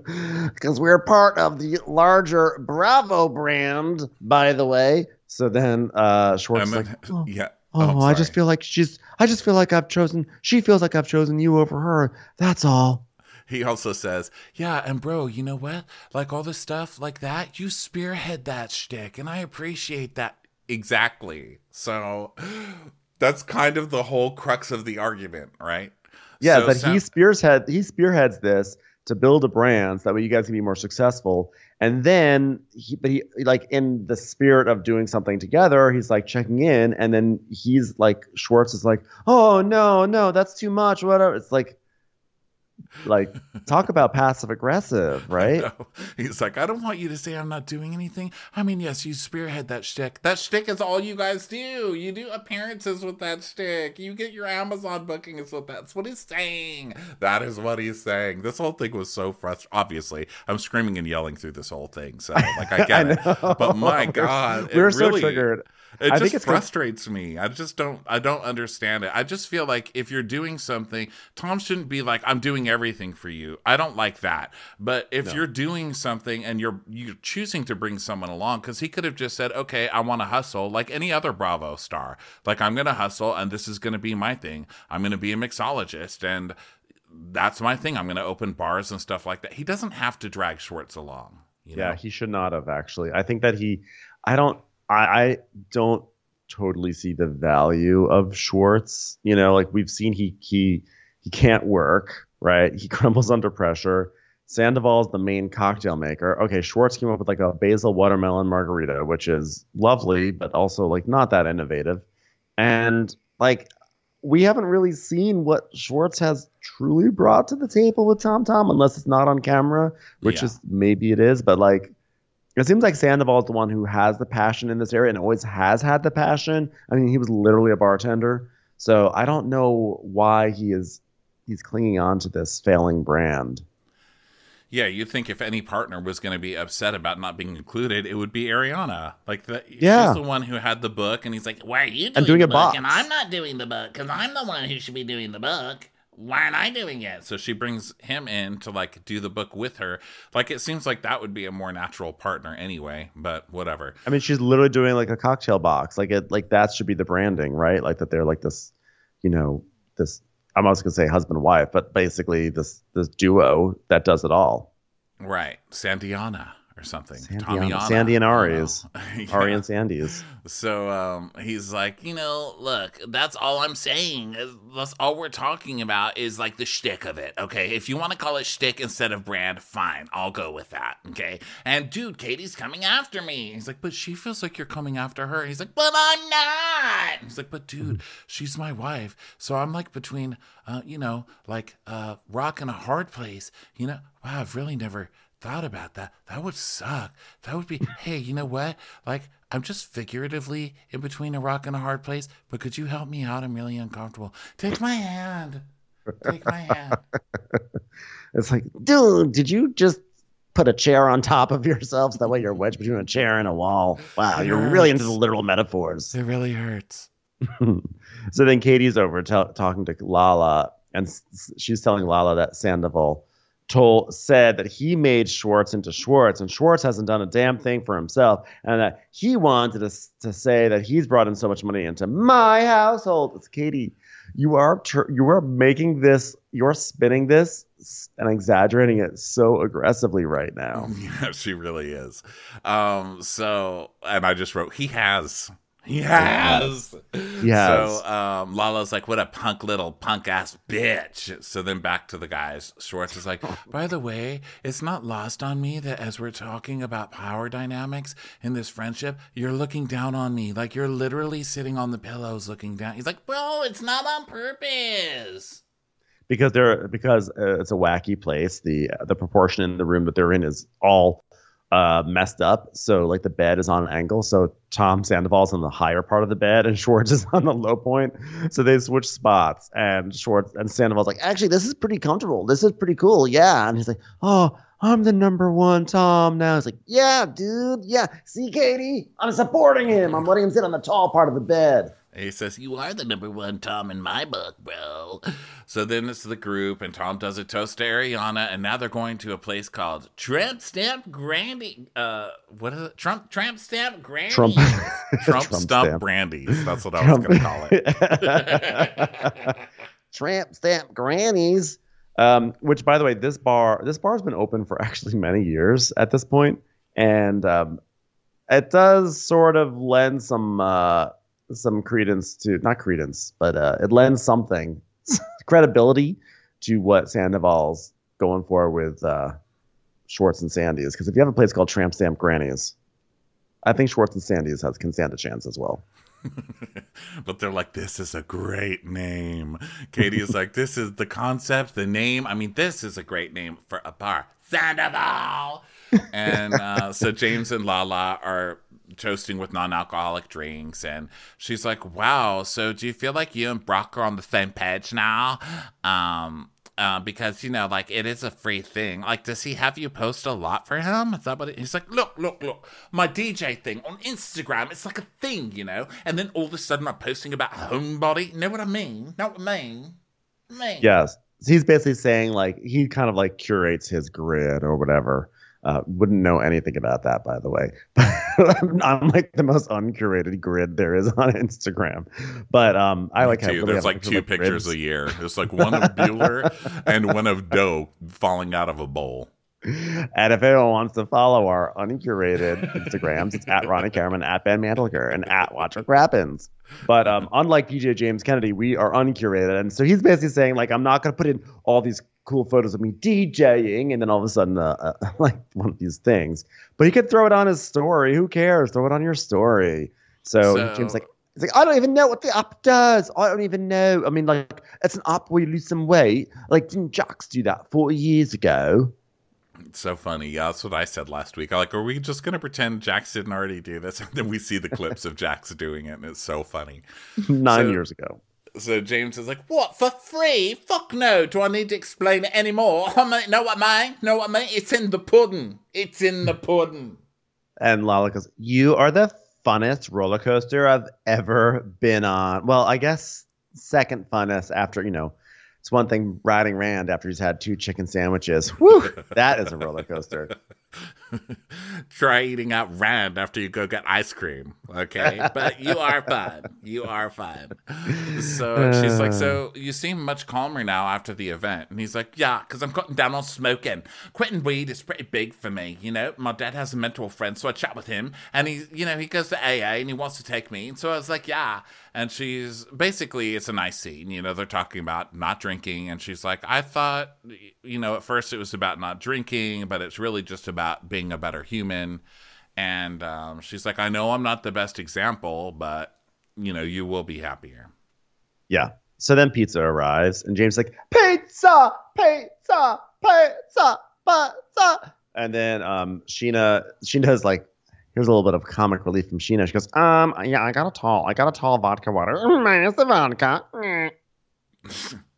Because we're part of the larger Bravo brand, by the way. So then uh, Schwartz like, oh, yeah. Oh, oh I just feel like she's. I just feel like I've chosen. She feels like I've chosen you over her. That's all. He also says, "Yeah, and bro, you know what? Like all the stuff like that, you spearhead that shtick, and I appreciate that exactly." So that's kind of the whole crux of the argument, right? Yeah, so, but so- he spearhead he spearheads this to build a brand so that way you guys can be more successful. And then, he, but he like in the spirit of doing something together, he's like checking in, and then he's like Schwartz is like, "Oh no, no, that's too much." Whatever. It's like, Like, talk about passive aggressive, right? He's like, I don't want you to say I'm not doing anything. I mean, yes, you spearhead that shtick. That shtick is all you guys do. You do appearances with that shtick. You get your Amazon bookings with that. That's what he's saying. That is what he's saying. This whole thing was so frustrating. Obviously, I'm screaming and yelling through this whole thing. So, like, I get I it. But my God, we're it so really, triggered. It I just think it's 'cause- frustrates me. I just don't. I don't understand it. I just feel like if you're doing something, Tom shouldn't be like, "I'm doing everything for you." I don't like that. But if you're doing something and you're you're choosing to bring someone along, because he could have just said, "Okay, I want to hustle," like any other Bravo star. Like I'm going to hustle, and this is going to be my thing. I'm going to be a mixologist, and that's my thing. I'm going to open bars and stuff like that. He doesn't have to drag Schwartz along. You Yeah, know? he should not have actually. I think that he, I don't, I, I don't totally see the value of Schwartz. You know, like we've seen he he he can't work, right? He crumbles under pressure. Sandoval is the main cocktail maker. Okay, Schwartz came up with like a basil watermelon margarita, which is lovely, but also like not that innovative. And like we haven't really seen what Schwartz has truly brought to the table with Tom Tom, unless it's not on camera, which Yeah. is maybe it is, but like it seems like Sandoval is the one who has the passion in this area and always has had the passion. I mean, he was literally a bartender, so I don't know why he is he's clinging on to this failing brand. Yeah, you'd think if any partner was going to be upset about not being included, it would be Ariana. Like the Yeah. she's the one who had the book, and he's like, Why are you doing, And doing the a book box. and I'm not doing the book because I'm the one who should be doing the book? Why aren't I doing it? so she brings him in to like do the book with her. Like it seems like that would be a more natural partner anyway. But whatever. I mean, she's literally doing like a cocktail box. Like it, like that should be the branding, right? Like that they're like this, you know, this. I'm also gonna say husband wife, but basically this this duo that does it all. Right, Sandiana or something. Sandy, Tommyana. Sandy and I don't Ari's. Yeah. Ari and Sandy's. So um, he's like, You know, look, that's all I'm saying. That's all we're talking about is like the shtick of it. Okay, if you want to call it shtick instead of brand, fine, I'll go with that. Okay, and dude, Katie's coming after me. He's like, but she feels like you're coming after her. He's like, but I'm not. He's like, but dude, she's my wife. So I'm like between, uh, you know, like uh, rock and a hard place. You know, wow, I've really never thought about that. That would suck. That would be, hey, you know what? Like, I'm just figuratively in between a rock and a hard place, but could you help me out? I'm really uncomfortable. Take my hand. Take my hand. It's like, dude, did you just put a chair on top of yourself so that way you're wedged between a chair and a wall? Wow, you're really into the literal metaphors. It really hurts. so then Katie's over t- talking to Lala, and she's telling Lala that Sandoval told said that he made Schwartz into Schwartz, and Schwartz hasn't done a damn thing for himself, and that he wanted to, to say that he's brought in so much money into my household. It's Katie. You are tr- you are making this. You're spinning this and exaggerating it so aggressively right now. Yeah, she really is. Um, so, and I just wrote, he has. He has. Has. So, um, Lala's like, what a punk little punk ass bitch. So then back to the guys. Schwartz is like, by the way, it's not lost on me that as we're talking about power dynamics in this friendship, you're looking down on me. Like you're literally sitting on the pillows looking down. He's like, Bro, it's not on purpose. because they're because uh, it's a wacky place. The the proportion in the room that they're in is all uh, messed up. So like the bed is on an angle. So Tom Sandoval's on the higher part of the bed, and Schwartz is on the low point. So they switch spots, and Schwartz and Sandoval's like, actually, this is pretty comfortable. This is pretty cool. Yeah, and he's like, oh. I'm the number one Tom now. He's like, yeah, dude. Yeah. See, Katie? I'm supporting him. I'm letting him sit on the tall part of the bed. He says, You are the number one Tom in my book, bro. So then it's the group, and Tom does a toast to Ariana, and now they're going to a place called Tramp Stamp Grandy. Uh, what is it? Trump Tramp Stamp Grandy. Trump. Trump, Trump Stump stamp. Brandies. That's what I was going to call it. Tramp stamp grannies. Um, which, by the way, this bar this bar has been open for actually many years at this point, and um, it does sort of lend some uh, some credence to not credence, but uh, it lends something credibility to what Sandoval's going for with uh, Schwartz and Sandy's. Because if you have a place called Tramp Stamp Grannies, I think Schwartz and Sandy's has can stand a chance as well. but they're like, this is a great name. Katie is like, this is the concept, the name. I mean, this is a great name for a bar. Sandoval. and uh, so James and Lala are toasting with non-alcoholic drinks and she's like wow so do you feel like you and brock are on the same page now um uh, because you know, like it is a free thing. Like, does he have you post a lot for him? Is that what it, he's like? Look, look, look, my DJ thing on Instagram. It's like a thing, you know. And then all of a sudden, I'm posting about homebody. Know what I mean? Know what I mean? mean. Yes, he's basically saying like he kind of like curates his grid or whatever. Uh, wouldn't know anything about that, by the way. I'm like the most uncurated grid there is on Instagram. But um, I like how there's like two pictures grids. a year. There's like one of Bueller and one of Doe falling out of a bowl. And if anyone wants to follow our uncurated Instagrams, it's at Ronnie Cameron, at Ben Mandelker, and at Watch What Crappens. But um, unlike DJ James Kennedy, we are uncurated. And so he's basically saying, like, I'm not going to put in all these cool photos of me DJing, and then all of a sudden, uh, uh, like one of these things. But he could throw it on his story. Who cares? Throw it on your story. So, so James like, it's like I don't even know what the app does. I don't even know. I mean, like it's an app where you lose some weight. Like didn't Jax do that forty years ago? It's so funny. Yeah, that's what I said last week. I like, are we just gonna pretend Jax didn't already do this? And then we see the clips of Jax doing it, and it's so funny. Nine so, years ago. So James is like, "What for free? Fuck no! Do I need to explain it anymore? I mean, know what I mean? Know what I mean? It's in the pudding. It's in the pudding." And Lala goes, "You are the funnest roller coaster I've ever been on. Well, I guess second funnest after you know." It's one thing riding Rand after he's had two chicken sandwiches. Whew, that is a roller coaster. Try eating out Rand after you go get ice cream. Okay. But you are fine. You are fine. So she's like, So uh. you seem much calmer now after the event. And he's like, Yeah, because I'm cutting down on smoking. Quitting weed is pretty big for me. You know, my dad has a mental friend. So I chat with him and he, you know, he goes to AA and he wants to take me. And so I was like, Yeah. And she's basically, it's a nice scene. You know, they're talking about not drinking. And she's like, I thought, you know, at first it was about not drinking, but it's really just about being a better human. And um, she's like, I know I'm not the best example, but, you know, you will be happier. Yeah. So then pizza arrives, and James like, pizza, pizza, pizza, pizza. And then um, Scheana is like, here's a little bit of comic relief from Scheana. She goes, um, yeah, I got a tall, I got a tall vodka water. Minus the vodka.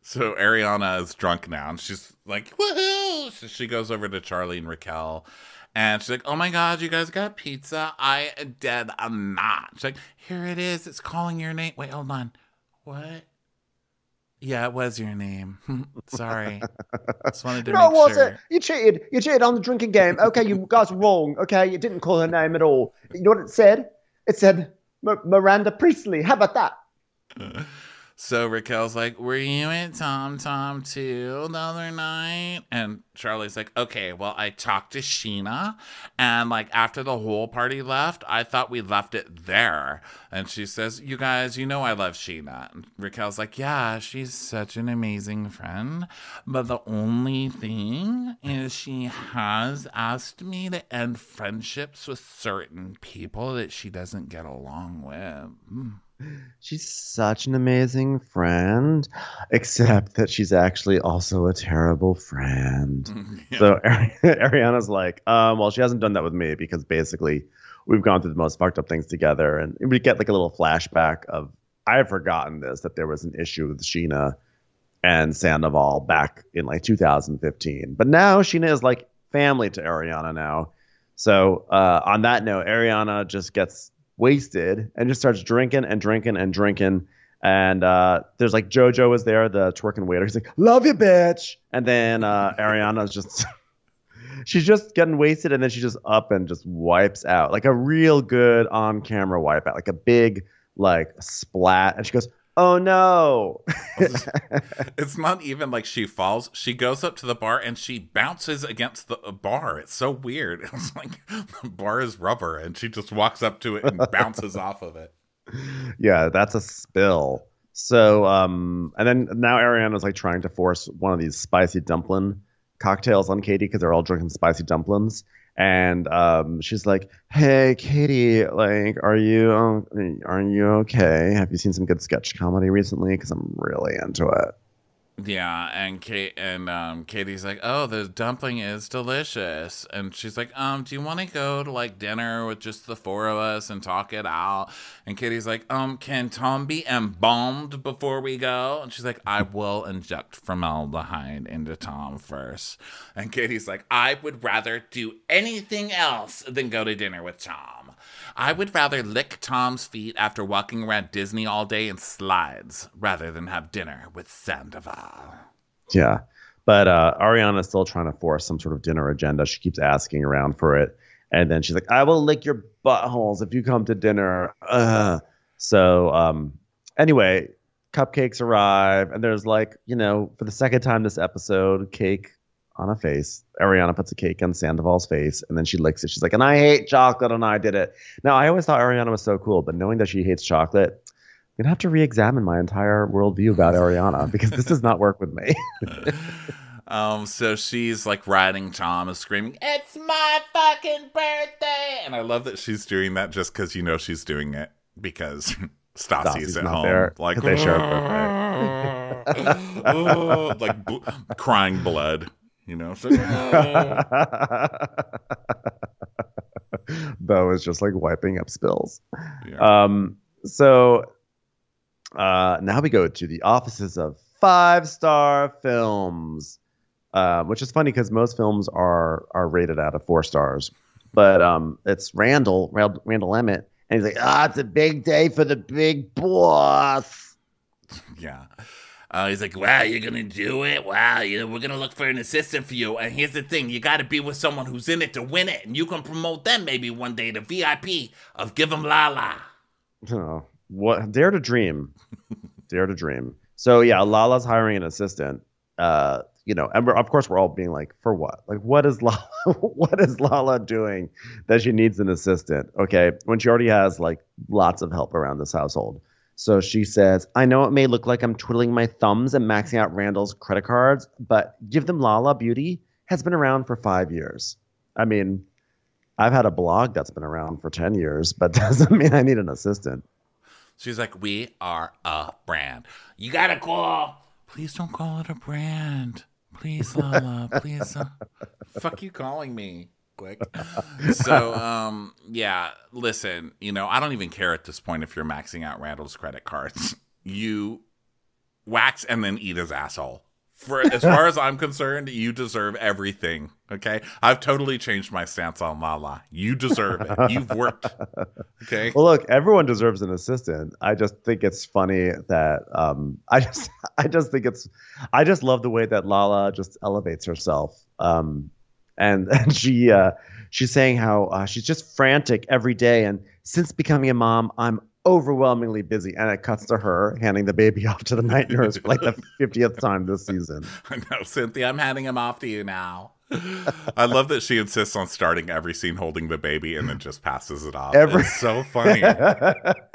so Ariana is drunk now, and she's like, woohoo! So she goes over to Charli and Raquel, and she's like, oh my God, you guys got pizza? I dead I'm not. She's like, here it is. It's calling your name. Wait, hold on. What? Yeah, it was your name. Sorry. Just wanted to no, make it wasn't. Sure. You cheated. You cheated on the drinking game. Okay, you guys were wrong. Okay, you didn't call her name at all. You know what it said? It said M- Miranda Priestly. How about that? So Raquel's like, Were you at Tom Tom too the other night? And Charli's like, Okay, well, I talked to Scheana. And like after the whole party left, I thought we left it there. And she says, You guys, you know I love Scheana. And Raquel's like, Yeah, she's such an amazing friend. But the only thing is she has asked me to end friendships with certain people that she doesn't get along with. She's such an amazing friend, except that she's actually also a terrible friend. Yeah. So Ariana's like, um, well, she hasn't done that with me because basically we've gone through the most fucked up things together. And we get like a little flashback of, I have forgotten this, that there was an issue with Scheana and Sandoval back in like 2015. But now Scheana is like family to Ariana now. So uh, on that note, Ariana just gets wasted and just starts drinking and drinking and drinking. And uh, there's like JoJo is there, the twerking waiter. He's like, "Love you, bitch." And then uh, Ariana's just, she's just getting wasted, and then she just up and just wipes out like a real good on-camera wipe out, like a big like splat. And she goes, oh no. it's not even like she falls. She goes up to the bar and she bounces against the bar. It's so weird. It's like the bar is rubber and she just walks up to it and bounces off of it. Yeah, that's a spill. So, um, and then now Ariana's like trying to force one of these spicy dumpling cocktails on Katie because they're all drinking spicy dumplings. And um, she's like, "Hey, Katie, like, are you um, are you okay? Have you seen some good sketch comedy recently? Because I'm really into it." Yeah, and Kate and um, Katie's like, "Oh, the dumpling is delicious," and she's like, "Um, do you want to go to like dinner with just the four of us and talk it out?" And Katie's like, "Um, can Tom be embalmed before we go?" And she's like, "I will inject formaldehyde into Tom first. And Katie's like, "I would rather do anything else than go to dinner with Tom." I would rather lick Tom's feet after walking around Disney all day in slides rather than have dinner with Sandoval. Yeah. But uh, Ariana's still trying to force some sort of dinner agenda. She keeps asking around for it. And then she's like, I will lick your buttholes if you come to dinner. Ugh. So, um, anyway, cupcakes arrive. And there's like, you know, for the second time this episode, cake on a face. Ariana puts a cake on Sandoval's face and then she licks it. She's like, and I hate chocolate and I did it. Now, I always thought Ariana was so cool, but knowing that she hates chocolate, To have to re examine my entire worldview about Ariana because this does not work with me. Um, so she's like riding Tom and screaming, It's my fucking birthday! And I love that she's doing that just because you know she's doing it because Stassi's at home. there, Like, they share a oh, like bl- crying blood, you know? So, Bo is just like wiping up spills. yeah. Um, so uh, now we go to the offices of Five Star Films, uh, which is funny because most films are are rated out of four stars, but um, it's Randall Rand- Randall Emmett, and he's like, ah, it's a big day for the big boss. Yeah. Uh, he's like, wow, you're gonna do it? Wow, you know, we're gonna look for an assistant for you. And here's the thing, you gotta be with someone who's in it to win it, and you can promote them maybe one day, the VIP of give Give 'em Lala. Oh, what? Dare to dream, dare to dream. So yeah, Lala's hiring an assistant. Uh, you know, and we're, of course we're all being like, for what? Like, what is Lala? what is Lala doing that she needs an assistant? Okay, when she already has like lots of help around this household. So she says, I know it may look like I'm twiddling my thumbs and maxing out Randall's credit cards, but Give Them Lala Beauty has been around for five years. I mean, I've had a blog that's been around for 10 years, but doesn't mean I need an assistant. She's like, we are a brand. You gotta call. Please don't call it a brand. Please, Lala. Please. uh, Fuck you calling me. Quick. So, um, yeah, listen, you know, I don't even care at this point if you're maxing out Randall's credit cards. You wax and then eat his asshole. For as far as I'm concerned, you deserve everything. Okay, I've totally changed my stance on Lala. You deserve it. You've worked. Okay. Well, look, everyone deserves an assistant. I just think it's funny that um, I just, I just think it's, I just love the way that Lala just elevates herself. Um, and and she, uh, she's saying how uh, she's just frantic every day, and since becoming a mom, I'm overwhelmingly busy. And it cuts to her handing the baby off to the night nurse for like the fiftieth time this season. I know, Cynthia, I'm handing him off to you now. I love that she insists on starting every scene holding the baby and then just passes it off. Every- it's so funny.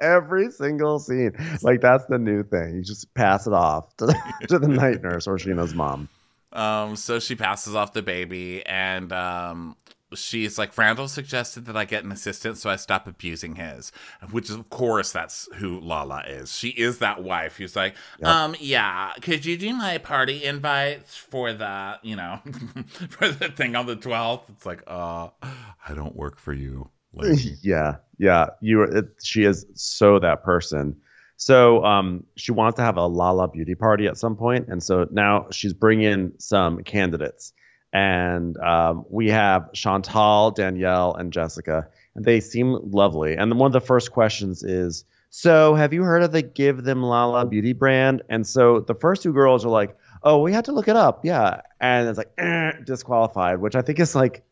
Every single scene, like that's the new thing. You just pass it off to the, to the night nurse or Scheana's mom. Um, so she passes off the baby, and um, she's like, Randall suggested that I get an assistant, so I stop abusing his. Which, is, of course, that's who Lala is. She is that wife who's like, um, yeah, could you do my party invites for the, you know, for the thing on the twelfth? It's like, uh, I don't work for you. lady." yeah, yeah. You, are- it, she is so that person. So um, she wants to have a Lala beauty party at some point, and so now she's bringing some candidates, and um, we have Chantal, Danielle, and Jessica, and they seem lovely. And one of the first questions is, "So have you heard of the Give Them Lala beauty brand?" And so the first two girls are like, "Oh, we had to look it up, yeah," and it's like eh, disqualified, which I think is like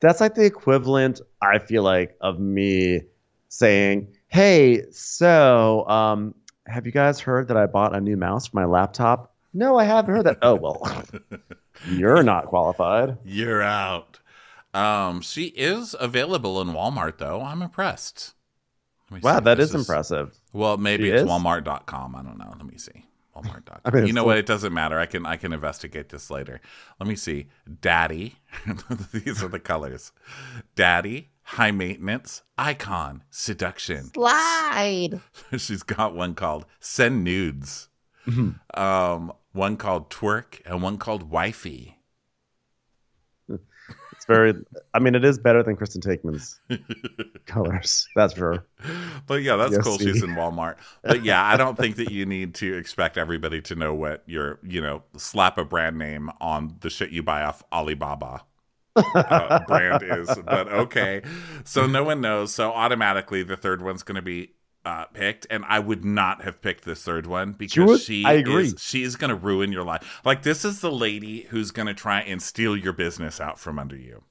that's like the equivalent i feel like of me saying hey so um have you guys heard that i bought a new mouse for my laptop? No i haven't heard that. Oh well you're not qualified You're out. Um, she is available in Walmart, though. I'm impressed. Let me see wow that is impressive Well, maybe She it's is? Walmart.com. I don't know. Let me see. Walmart.com. I mean, you know still- what? It doesn't matter. I can I can investigate this later. Let me see. Daddy. These are the colors. Daddy, high maintenance, icon, seduction. Slide. She's got one called Send Nudes. Mhm. Um, one called Twerk and one called Wifey. It's very. I mean, it is better than Kristen Takeman's colors. That's for sure. But yeah, that's cool. see. She's in Walmart. But yeah, I don't think that you need to expect everybody to know what your, you know, slap a brand name on the shit you buy off Alibaba uh, brand is. But okay. So no one knows. So automatically the third one's going to be uh, picked. And I would not have picked this third one because would? she I agree. is she's going to ruin your life. Like this is the lady who's going to try and steal your business out from under you.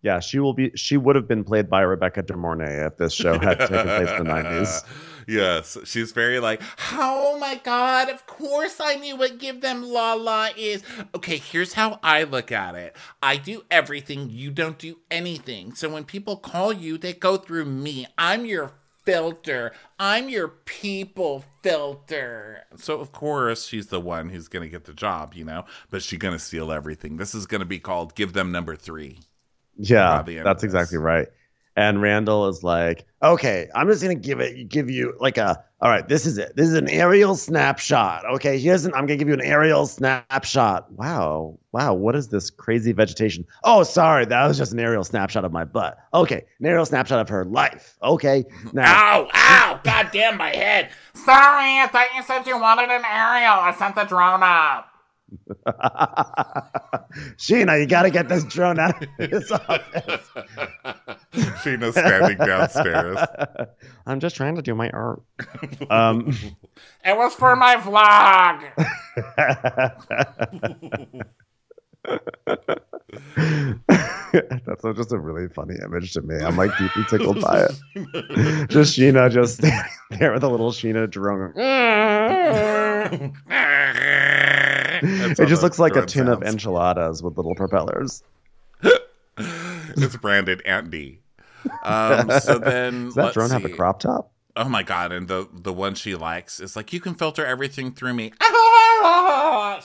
Yeah, she will be. She would have been played by Rebecca De Mornay if this show had taken place in the nineties. Yes, she's very like, oh my god, of course I knew what Give Them la la is. Okay, here's how I look at it I do everything, you don't do anything. So when people call you, they go through me. I'm your filter, I'm your people filter. So, of course, she's the one who's going to get the job, you know, but she's going to steal everything. This is going to be called Give Them Number Three. Yeah, by the end that's exactly right. And Randall is like, okay, I'm just gonna give it, give you like a, all right, this is it. This is an aerial snapshot. Okay, here's an, I'm gonna give you an aerial snapshot. Wow, wow, what is this crazy vegetation? Oh, sorry, that was just an aerial snapshot of my butt. Okay, an aerial snapshot of her life. Okay, now, Ow, ow, god damn my head. Sorry, I thought you said you wanted an aerial. I sent the drone up. Scheana, you gotta get this drone out of this office. Scheana's standing downstairs. I'm just trying to do my art. Um. It was for my vlog. That's a- just a really funny image to me. I'm like deeply tickled by it. Just Scheana just standing there with a little Scheana drone. It just looks like a tin of enchiladas with little propellers. it's branded Aunt D. Um, so then Does that drone have a crop top? Oh my god! And the the one she likes is like you can filter everything through me.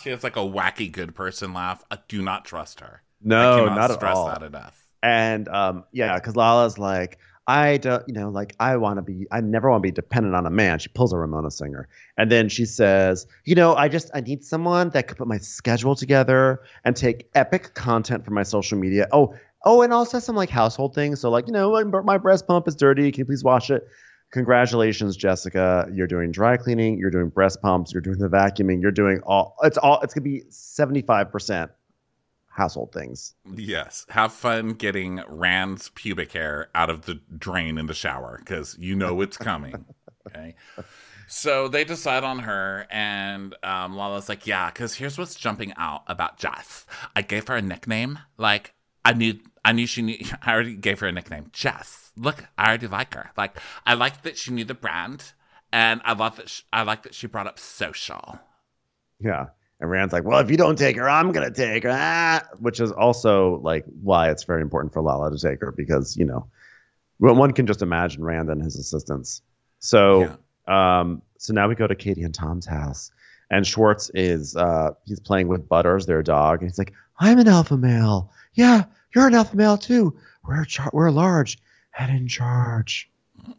She has like a wacky good person laugh. I do not trust her. I No, cannot not at stress all. that enough. And um, yeah, because Lala's like, I don't, you know, like I want to be, I never want to be dependent on a man. She pulls a Ramona Singer, and then she says, you know, I just, I need someone that could put my schedule together and take epic content for my social media. Oh, oh, and also some like household things. So like, you know, my, breast pump is dirty. Can you please wash it? Congratulations, Jessica. You're doing dry cleaning. You're doing breast pumps. You're doing the vacuuming. You're doing all. It's all. It's gonna be seventy five percent household things. Yes, have fun getting Rand's pubic hair out of the drain in the shower because you know it's coming. okay. So they decide on her, and um, Lala's like, "Yeah, because here's what's jumping out about Jess. I gave her a nickname. Like I knew, I knew she knew. I already gave her a nickname, Jess. Look, I already like her. Like I like that she knew the brand, and I love that. She, I like that she brought up social. Yeah. And Rand's like, well, if you don't take her, I'm going to take her. Ah! Which is also like why it's very important for Lala to take her because, you know, one can just imagine Rand and his assistants. So, um, so now we go to Katie and Tom's house and Schwartz is, uh, he's playing with Butters, their dog. And he's like, I'm an alpha male. Yeah, you're an alpha male too. We're, char- we're large and in charge.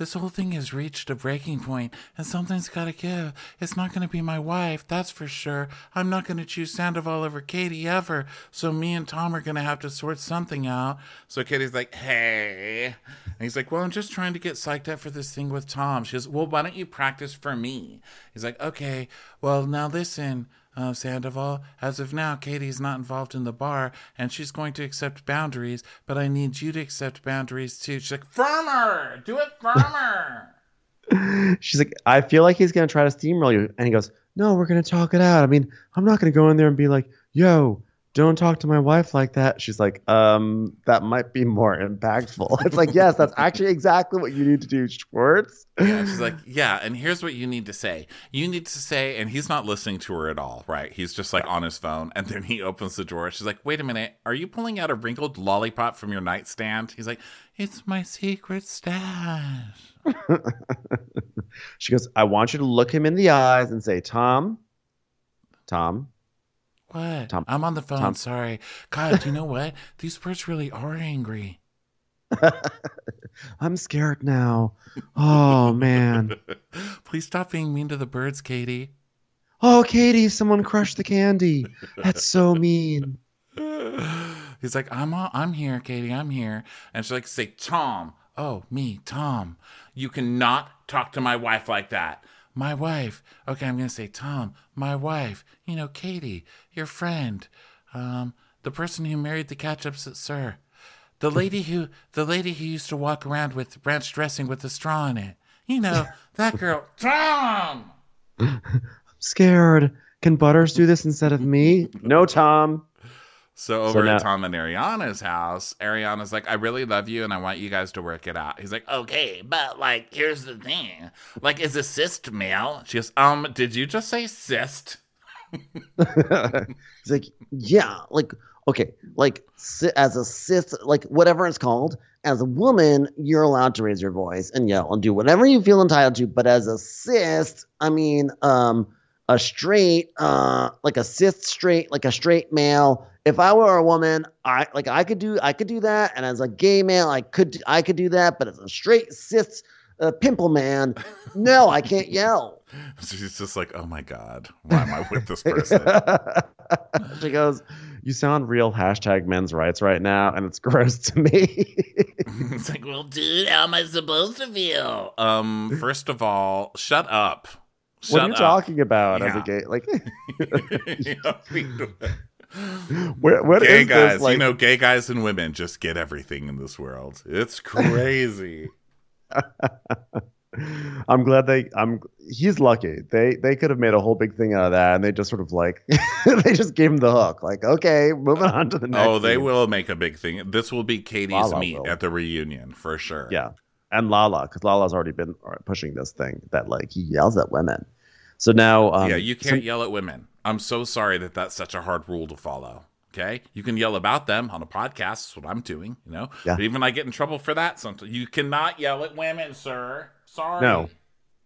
This whole thing has reached a breaking point, and something's got to give. It's not to be my wife, that's for sure. I'm not to choose Sandoval over Katie ever. So me and Tom are to have to sort something out. So Katie's like, "Hey," and he's like, "Well, I'm just trying to get psyched up for this thing with Tom." She goes, "Well, why don't you practice for me?" He's like, "Okay. Well, now listen." Uh, Sandoval, as of now, Katie's not involved in the bar, and she's going to accept boundaries, but I need you to accept boundaries too. She's like, Firmer. Do it firmer. She's like, I feel like he's gonna try to steamroll you, and he goes, No, we're gonna talk it out. I mean, I'm not gonna go in there and be like, Yo, don't talk to my wife like that. She's like, um, that might be more impactful. It's like, yes, that's actually exactly what you need to do, Schwartz. Yeah, she's like, yeah, and here's what you need to say. You need to say, and he's not listening to her at all, right? He's just like on his phone, and then he opens the drawer. She's like, wait a minute, are you pulling out a wrinkled lollipop from your nightstand? He's like, it's my secret stash. she goes, I want you to look him in the eyes and say, Tom, Tom, What? Tom- I'm on the phone. Tom- Sorry. God, you know what? These birds really are angry. I'm scared now. Oh, man. Please stop being mean to the birds, Katie. Oh, Katie, someone crushed the candy. That's so mean. He's like, I'm on, I'm here, Katie. I'm here. And she's like, say, Tom. Oh, me, Tom. You cannot talk to my wife like that. My wife. Okay, I'm gonna say Tom. My wife. You know, Katie, your friend. Um, the person who married the ketchup, at Sir. The lady who the lady who used to walk around with ranch dressing with a straw in it. You know, that girl. Tom. I'm scared. Can Butters do this instead of me? No, Tom. So over now- at Tom and Ariana's house, Ariana's like, I really love you and I want you guys to work it out. He's like, Okay, but like, here's the thing. Like, is a cyst male? she goes, um, did you just say cyst? He's like, yeah, like, okay, like, as a cis, like, whatever it's called, as a woman, you're allowed to raise your voice and yell and do whatever you feel entitled to. But as a cis, I mean, um, a straight, uh, like a cis straight, like a straight male. If I were a woman, I like I could do I could do that, and as a gay male, I could I could do that. But as a straight cis uh, pimple man, no, I can't yell. She's just like, oh my God, why am I with this person? she goes, You sound real hashtag men's rights right now, and it's gross to me. it's like, Well, dude, how am I supposed to feel? um, first of all, shut up. Shut what are you up. talking about as a Yeah. gay? Like, where, what gay is guys, this? Like, you know, gay guys and women just get everything in this world. It's crazy. I'm glad they. I'm. He's lucky. They they could have made a whole big thing out of that, and they just sort of like they just gave him the hook. Like, okay, moving on to the oh, next. oh, they scene. will make a big thing. This will be Katie's meet will. at the reunion for sure. Yeah, and Lala, because Lala's already been uh, pushing this thing that like he yells at women. So now, um, yeah, you can't yell at women. I'm so sorry that that's such a hard rule to follow. Okay, you can yell about them on a podcast. That's what I'm doing. You know, Yeah. but even I get in trouble for that. Sometimes you cannot yell at women, sir. Sorry. No.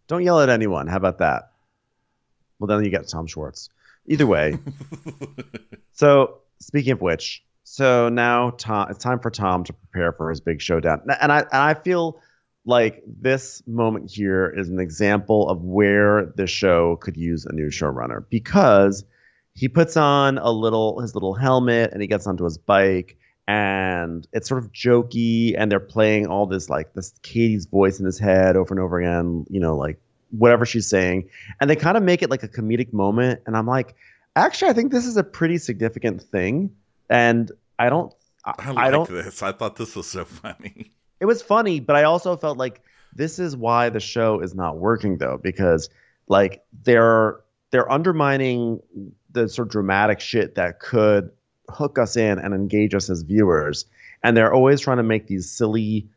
Don't yell at anyone. How about that? Well, then you get Tom Schwartz. Either way. so, speaking of which, so now Tom, it's time for Tom to prepare for his big showdown. And I, and I feel like this moment here is an example of where the show could use a new showrunner because he puts on a little his little helmet and he gets onto his bike and it's sort of jokey and they're playing all this like this Katie's voice in his head over and over again, you know, like whatever she's saying. And they kind of make it like a comedic moment and I'm like, actually I think this is a pretty significant thing and I don't I, I like I don't this. I thought this was so funny. It was funny, but I also felt like this is why the show is not working though, because like they're they're undermining the sort of dramatic shit that could hook us in and engage us as viewers, and they're always trying to make these silly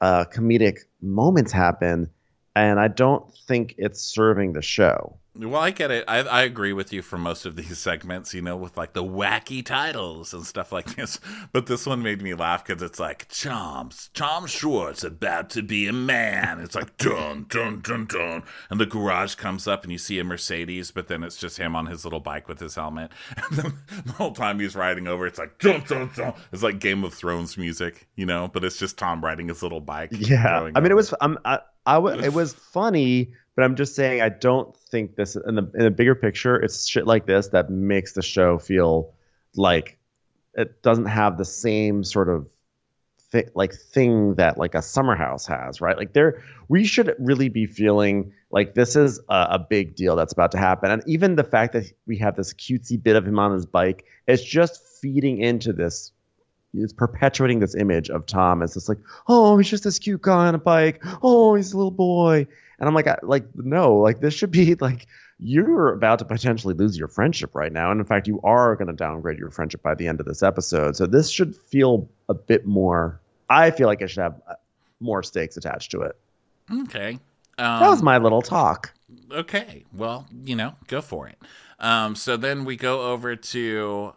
uh, comedic moments happen, and I don't think it's serving the show. Well, I get it. I, I agree with you for most of these segments, you know, with like the wacky titles and stuff like this. But this one made me laugh because it's like, Chom's, Tom Schwartz about to be a man. It's like, dun, dun, dun, dun. And the garage comes up and you see a Mercedes, but then it's just him on his little bike with his helmet. And then the whole time he's riding over, it's like, dun, dun, dun. It's like Game of Thrones music, you know, but it's just Tom riding his little bike. Yeah, I mean, it over. was I'm, I, I w- it was funny, but I'm just saying I don't think this in the in the bigger picture. It's shit like this that makes the show feel like it doesn't have the same sort of thi- like thing that like a summer house has, right? Like there, we should really be feeling like this is a, a big deal that's about to happen, and even the fact that we have this cutesy bit of him on his bike it's just feeding into this it's perpetuating this image of Tom as this like, oh, he's just this cute guy on a bike. Oh, he's a little boy. And I'm like, I, like, no, like this should be like you're about to potentially lose your friendship right now. And in fact, you are going to downgrade your friendship by the end of this episode. So this should feel a bit more. I feel like it should have uh, more stakes attached to it. Okay. Um, that was my little talk. Okay. Well, you know, go for it. Um, so then we go over to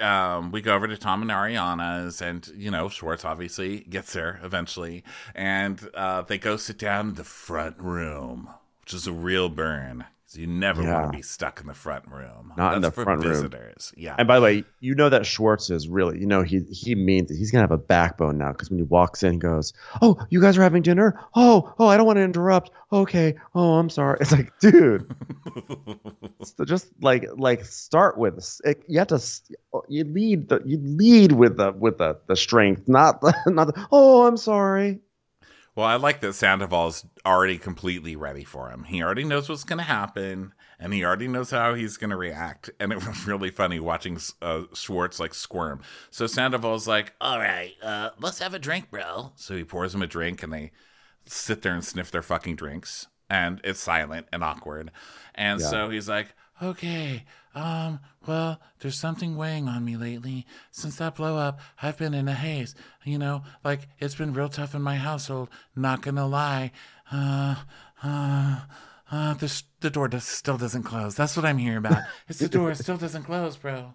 um, we go over to Tom and Ariana's, and you know Schwartz obviously gets there eventually, and uh, they go sit down in the front room, which is a real burn. So you never Yeah. want to be stuck in the front room. Not in the for front room. Yeah. And by the way, you know that Schwartz is really, you know, he he means it. He's gonna have a backbone now because when he walks in, he goes, "Oh, you guys are having dinner? Oh, oh, I don't want to interrupt. Okay. Oh, I'm sorry." It's like, dude, so just like like start with it, you have to you lead the you lead with the with the the strength, not the not the. Oh, I'm sorry. Well, I like that Sandoval's already completely ready for him. He already knows what's going to happen, and he already knows how he's going to react. And it was really funny watching uh, Schwartz like squirm. So Sandoval's like, All right, uh, let's have a drink, bro. so he pours him a drink, and they sit there and sniff their fucking drinks, and it's silent and awkward. And Yeah. so he's like, okay, um, well, there's something weighing on me lately. Since that blow up, I've been in a haze. You know, like it's been real tough in my household. Not gonna lie. Uh, uh, uh, the, the door does, still doesn't close. That's what I'm hearing about. It's the door still doesn't close, bro.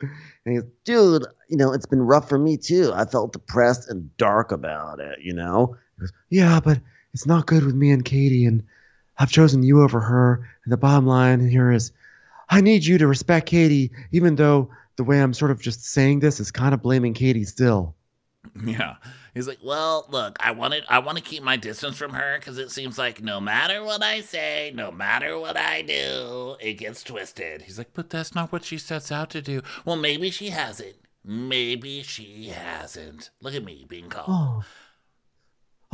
And he goes, dude, you know, it's been rough for me too. I felt depressed and dark about it, you know? Goes, yeah, but it's not good with me and Katie, and I've chosen you over her. And the bottom line here is I need you to respect Katie, even though the way I'm sort of just saying this is kind of blaming Katie still. Yeah. He's like, well, look, I want to, I want to keep my distance from her because it seems like no matter what I say, no matter what I do, it gets twisted. He's like, but that's not what she sets out to do. Well, maybe she hasn't. Maybe she hasn't. Look at me being calm. Oh.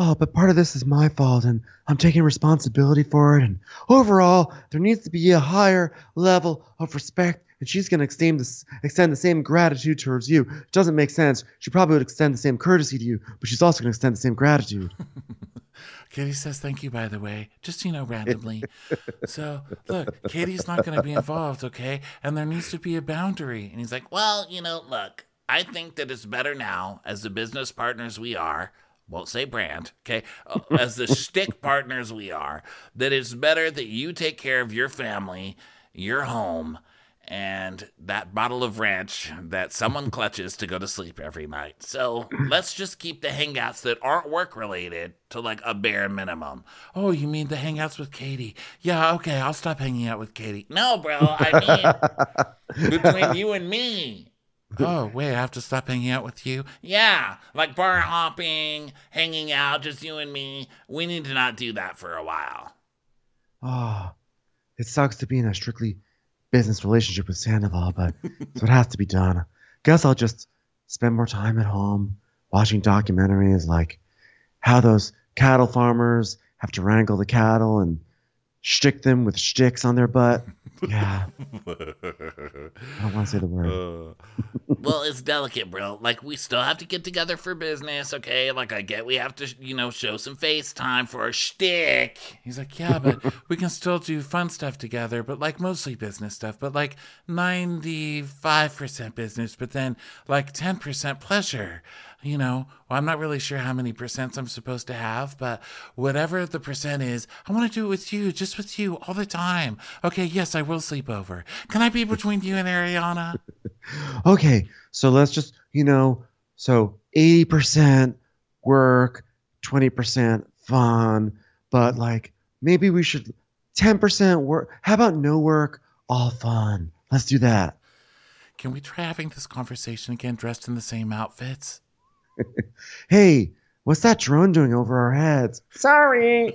Oh, but part of this is my fault, and I'm taking responsibility for it. And overall, there needs to be a higher level of respect, and she's going to extend, this, extend the same gratitude towards you. It doesn't make sense. She probably would extend the same courtesy to you, but she's also going to extend the same gratitude. Katie says thank you, by the way, just, you know, randomly. so, look, Katie's not going to be involved, okay? And there needs to be a boundary. And he's like, well, you know, look, I think that it's better now, as the business partners we are, won't say brand, okay, uh, as the stick partners we are, that it's better that you take care of your family, your home, and that bottle of ranch that someone clutches to go to sleep every night. So let's just keep the hangouts that aren't work related to like a bare minimum. Oh, you mean the hangouts with Katie? Yeah, okay, I'll stop hanging out with Katie. No, bro, I mean between you and me. Oh, wait, I have to stop hanging out with you? Yeah, like bar hopping, hanging out, just you and me. We need to not do that for a while. Oh, it sucks to be in a strictly business relationship with Sandoval, but it's what has to be done. Guess I'll just spend more time at home watching documentaries like how those cattle farmers have to wrangle the cattle and shtick them with shticks on their butt. Yeah, I don't want to say the word. Uh, well, it's delicate, bro. Like we still have to get together for business, okay? Like I get we have to, you know, show some FaceTime for a shtick. He's like, yeah, but we can still do fun stuff together, but like mostly business stuff, but like 95% business, but then like 10% pleasure. You know, well, I'm not really sure how many percents I'm supposed to have, but whatever the percent is, I want to do it with you, just with you all the time. Okay, yes, I will sleep over. Can I be between you and Ariana? Okay, so let's just, you know, so 80% work, 20% fun, but like maybe we should 10% work. How about no work, all fun? Let's do that. Can we try having this conversation again dressed in the same outfits? Hey, what's that drone doing over our heads? Sorry.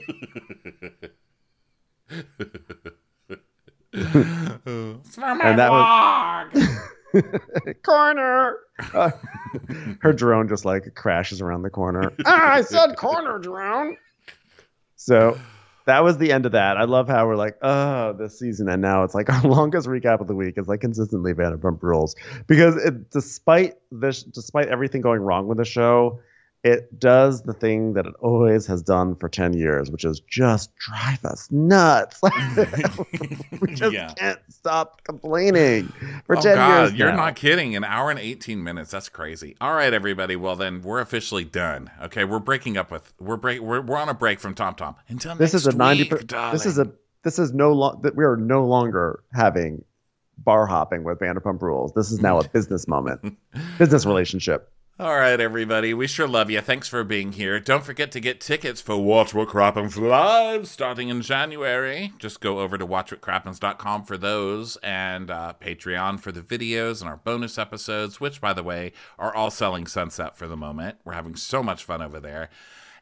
It's for my And that was- corner. Uh, her drone just like crashes around the corner. ah, I said corner drone. So that was the end of that. I love how we're like, oh, this season, and now it's like our longest recap of the week is like consistently Vanderpump Rules because it, despite this, despite everything going wrong with the show, it does the thing that it always has done for 10 years, which is just drive us nuts. we just Yeah. can't stop complaining for oh 10 God, years. you're now. not kidding. An hour and 18 minutes. That's crazy. All right, everybody. Well, then we're officially done. Okay, we're breaking up with we're break we're, we're on a break from Tom Tom. Until This is a 90 week, per- darling. This is a this is no long that we are no longer having bar hopping with Vanderpump Rules. This is now a business moment, business relationship. All right, everybody. We sure love you. Thanks for being here. Don't forget to get tickets for Watch What Crappens Live starting in January. Just go over to watchwhatcrappens.com for those and uh, Patreon for the videos and our bonus episodes, which, by the way, are all selling sunset for the moment. We're having so much fun over there.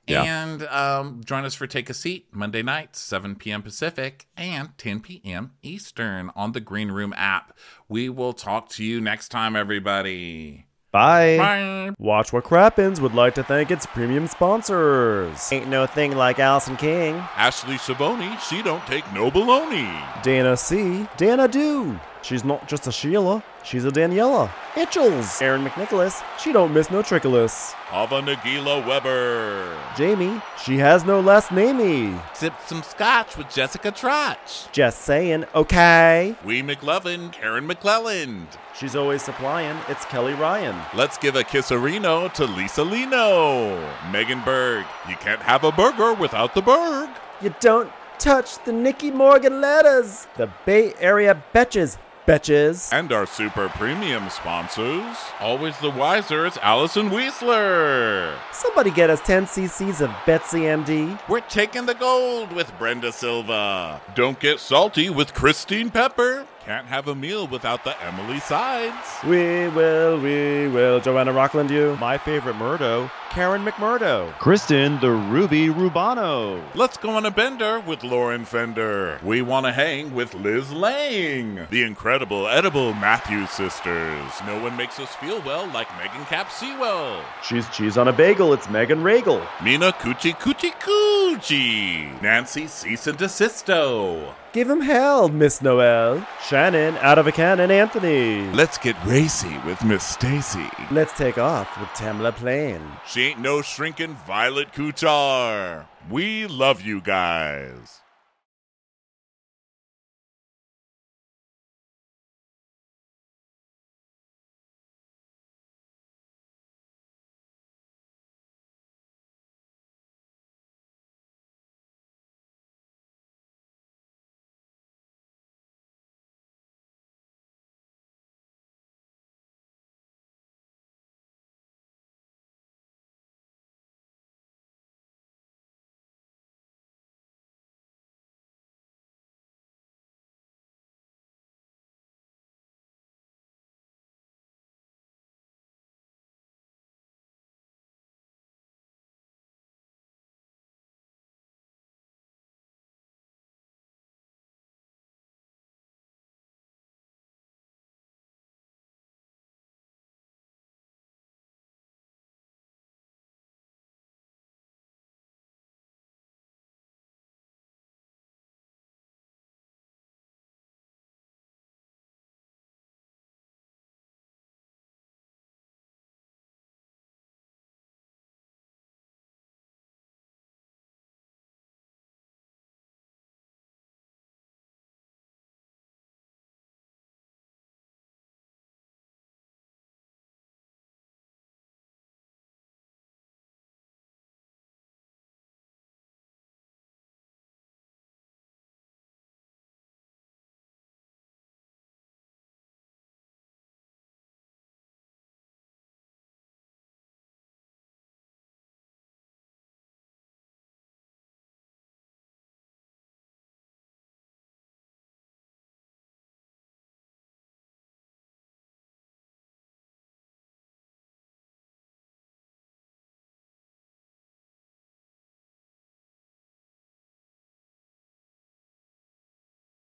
Yeah. And um, join us for Take a Seat Monday nights, 7 p.m. Pacific and 10 p.m. Eastern on the Green Room app. We will talk to you next time, everybody. Bye. Bye. Watch What Crappens would like to thank its premium sponsors. Ain't no thing like Allison King. Ashley Savoni, she don't take no baloney. Dana C. Dana Do. She's not just a Sheila, she's a Daniela. Itchels. Aaron McNicholas. She don't miss no trickolas. Ava Nagila Weber. Jamie. She has no last namey. Sip some scotch with Jessica Trotch. Just saying, okay. We McLovin, Karen McClelland. She's always supplying. It's Kelly Ryan. Let's give a kisserino to Lisa Lino. Megan Berg, you can't have a burger without the Berg. You don't touch the Nikki Morgan letters. The Bay Area betches. Betches. And our super premium sponsors, always the wiser, it's Allison Weisler. Somebody get us 10 cc's of Betsy MD. We're taking the gold with Brenda Silva. Don't get salty with Christine Pepper. Can't have a meal without the Emily Sides. We will, we will. Joanna Rockland, you. My favorite Murdo, Karen McMurdo. Kristen the Ruby Rubano. Let's go on a bender with Lauren Fender. We want to hang with Liz Lang. The incredible edible Matthews sisters. No one makes us feel well like Megan Cap Sewell. She's cheese on a bagel. It's Megan Regal. Mina Coochie Coochie Coochie. Nancy Cease and Desisto. Give him hell, Miss Noel. Shannon, out of a cannon, Anthony. Let's get racy with Miss Stacy. Let's take off with Tamla Plain. She ain't no shrinking Violet Kuchar. We love you guys.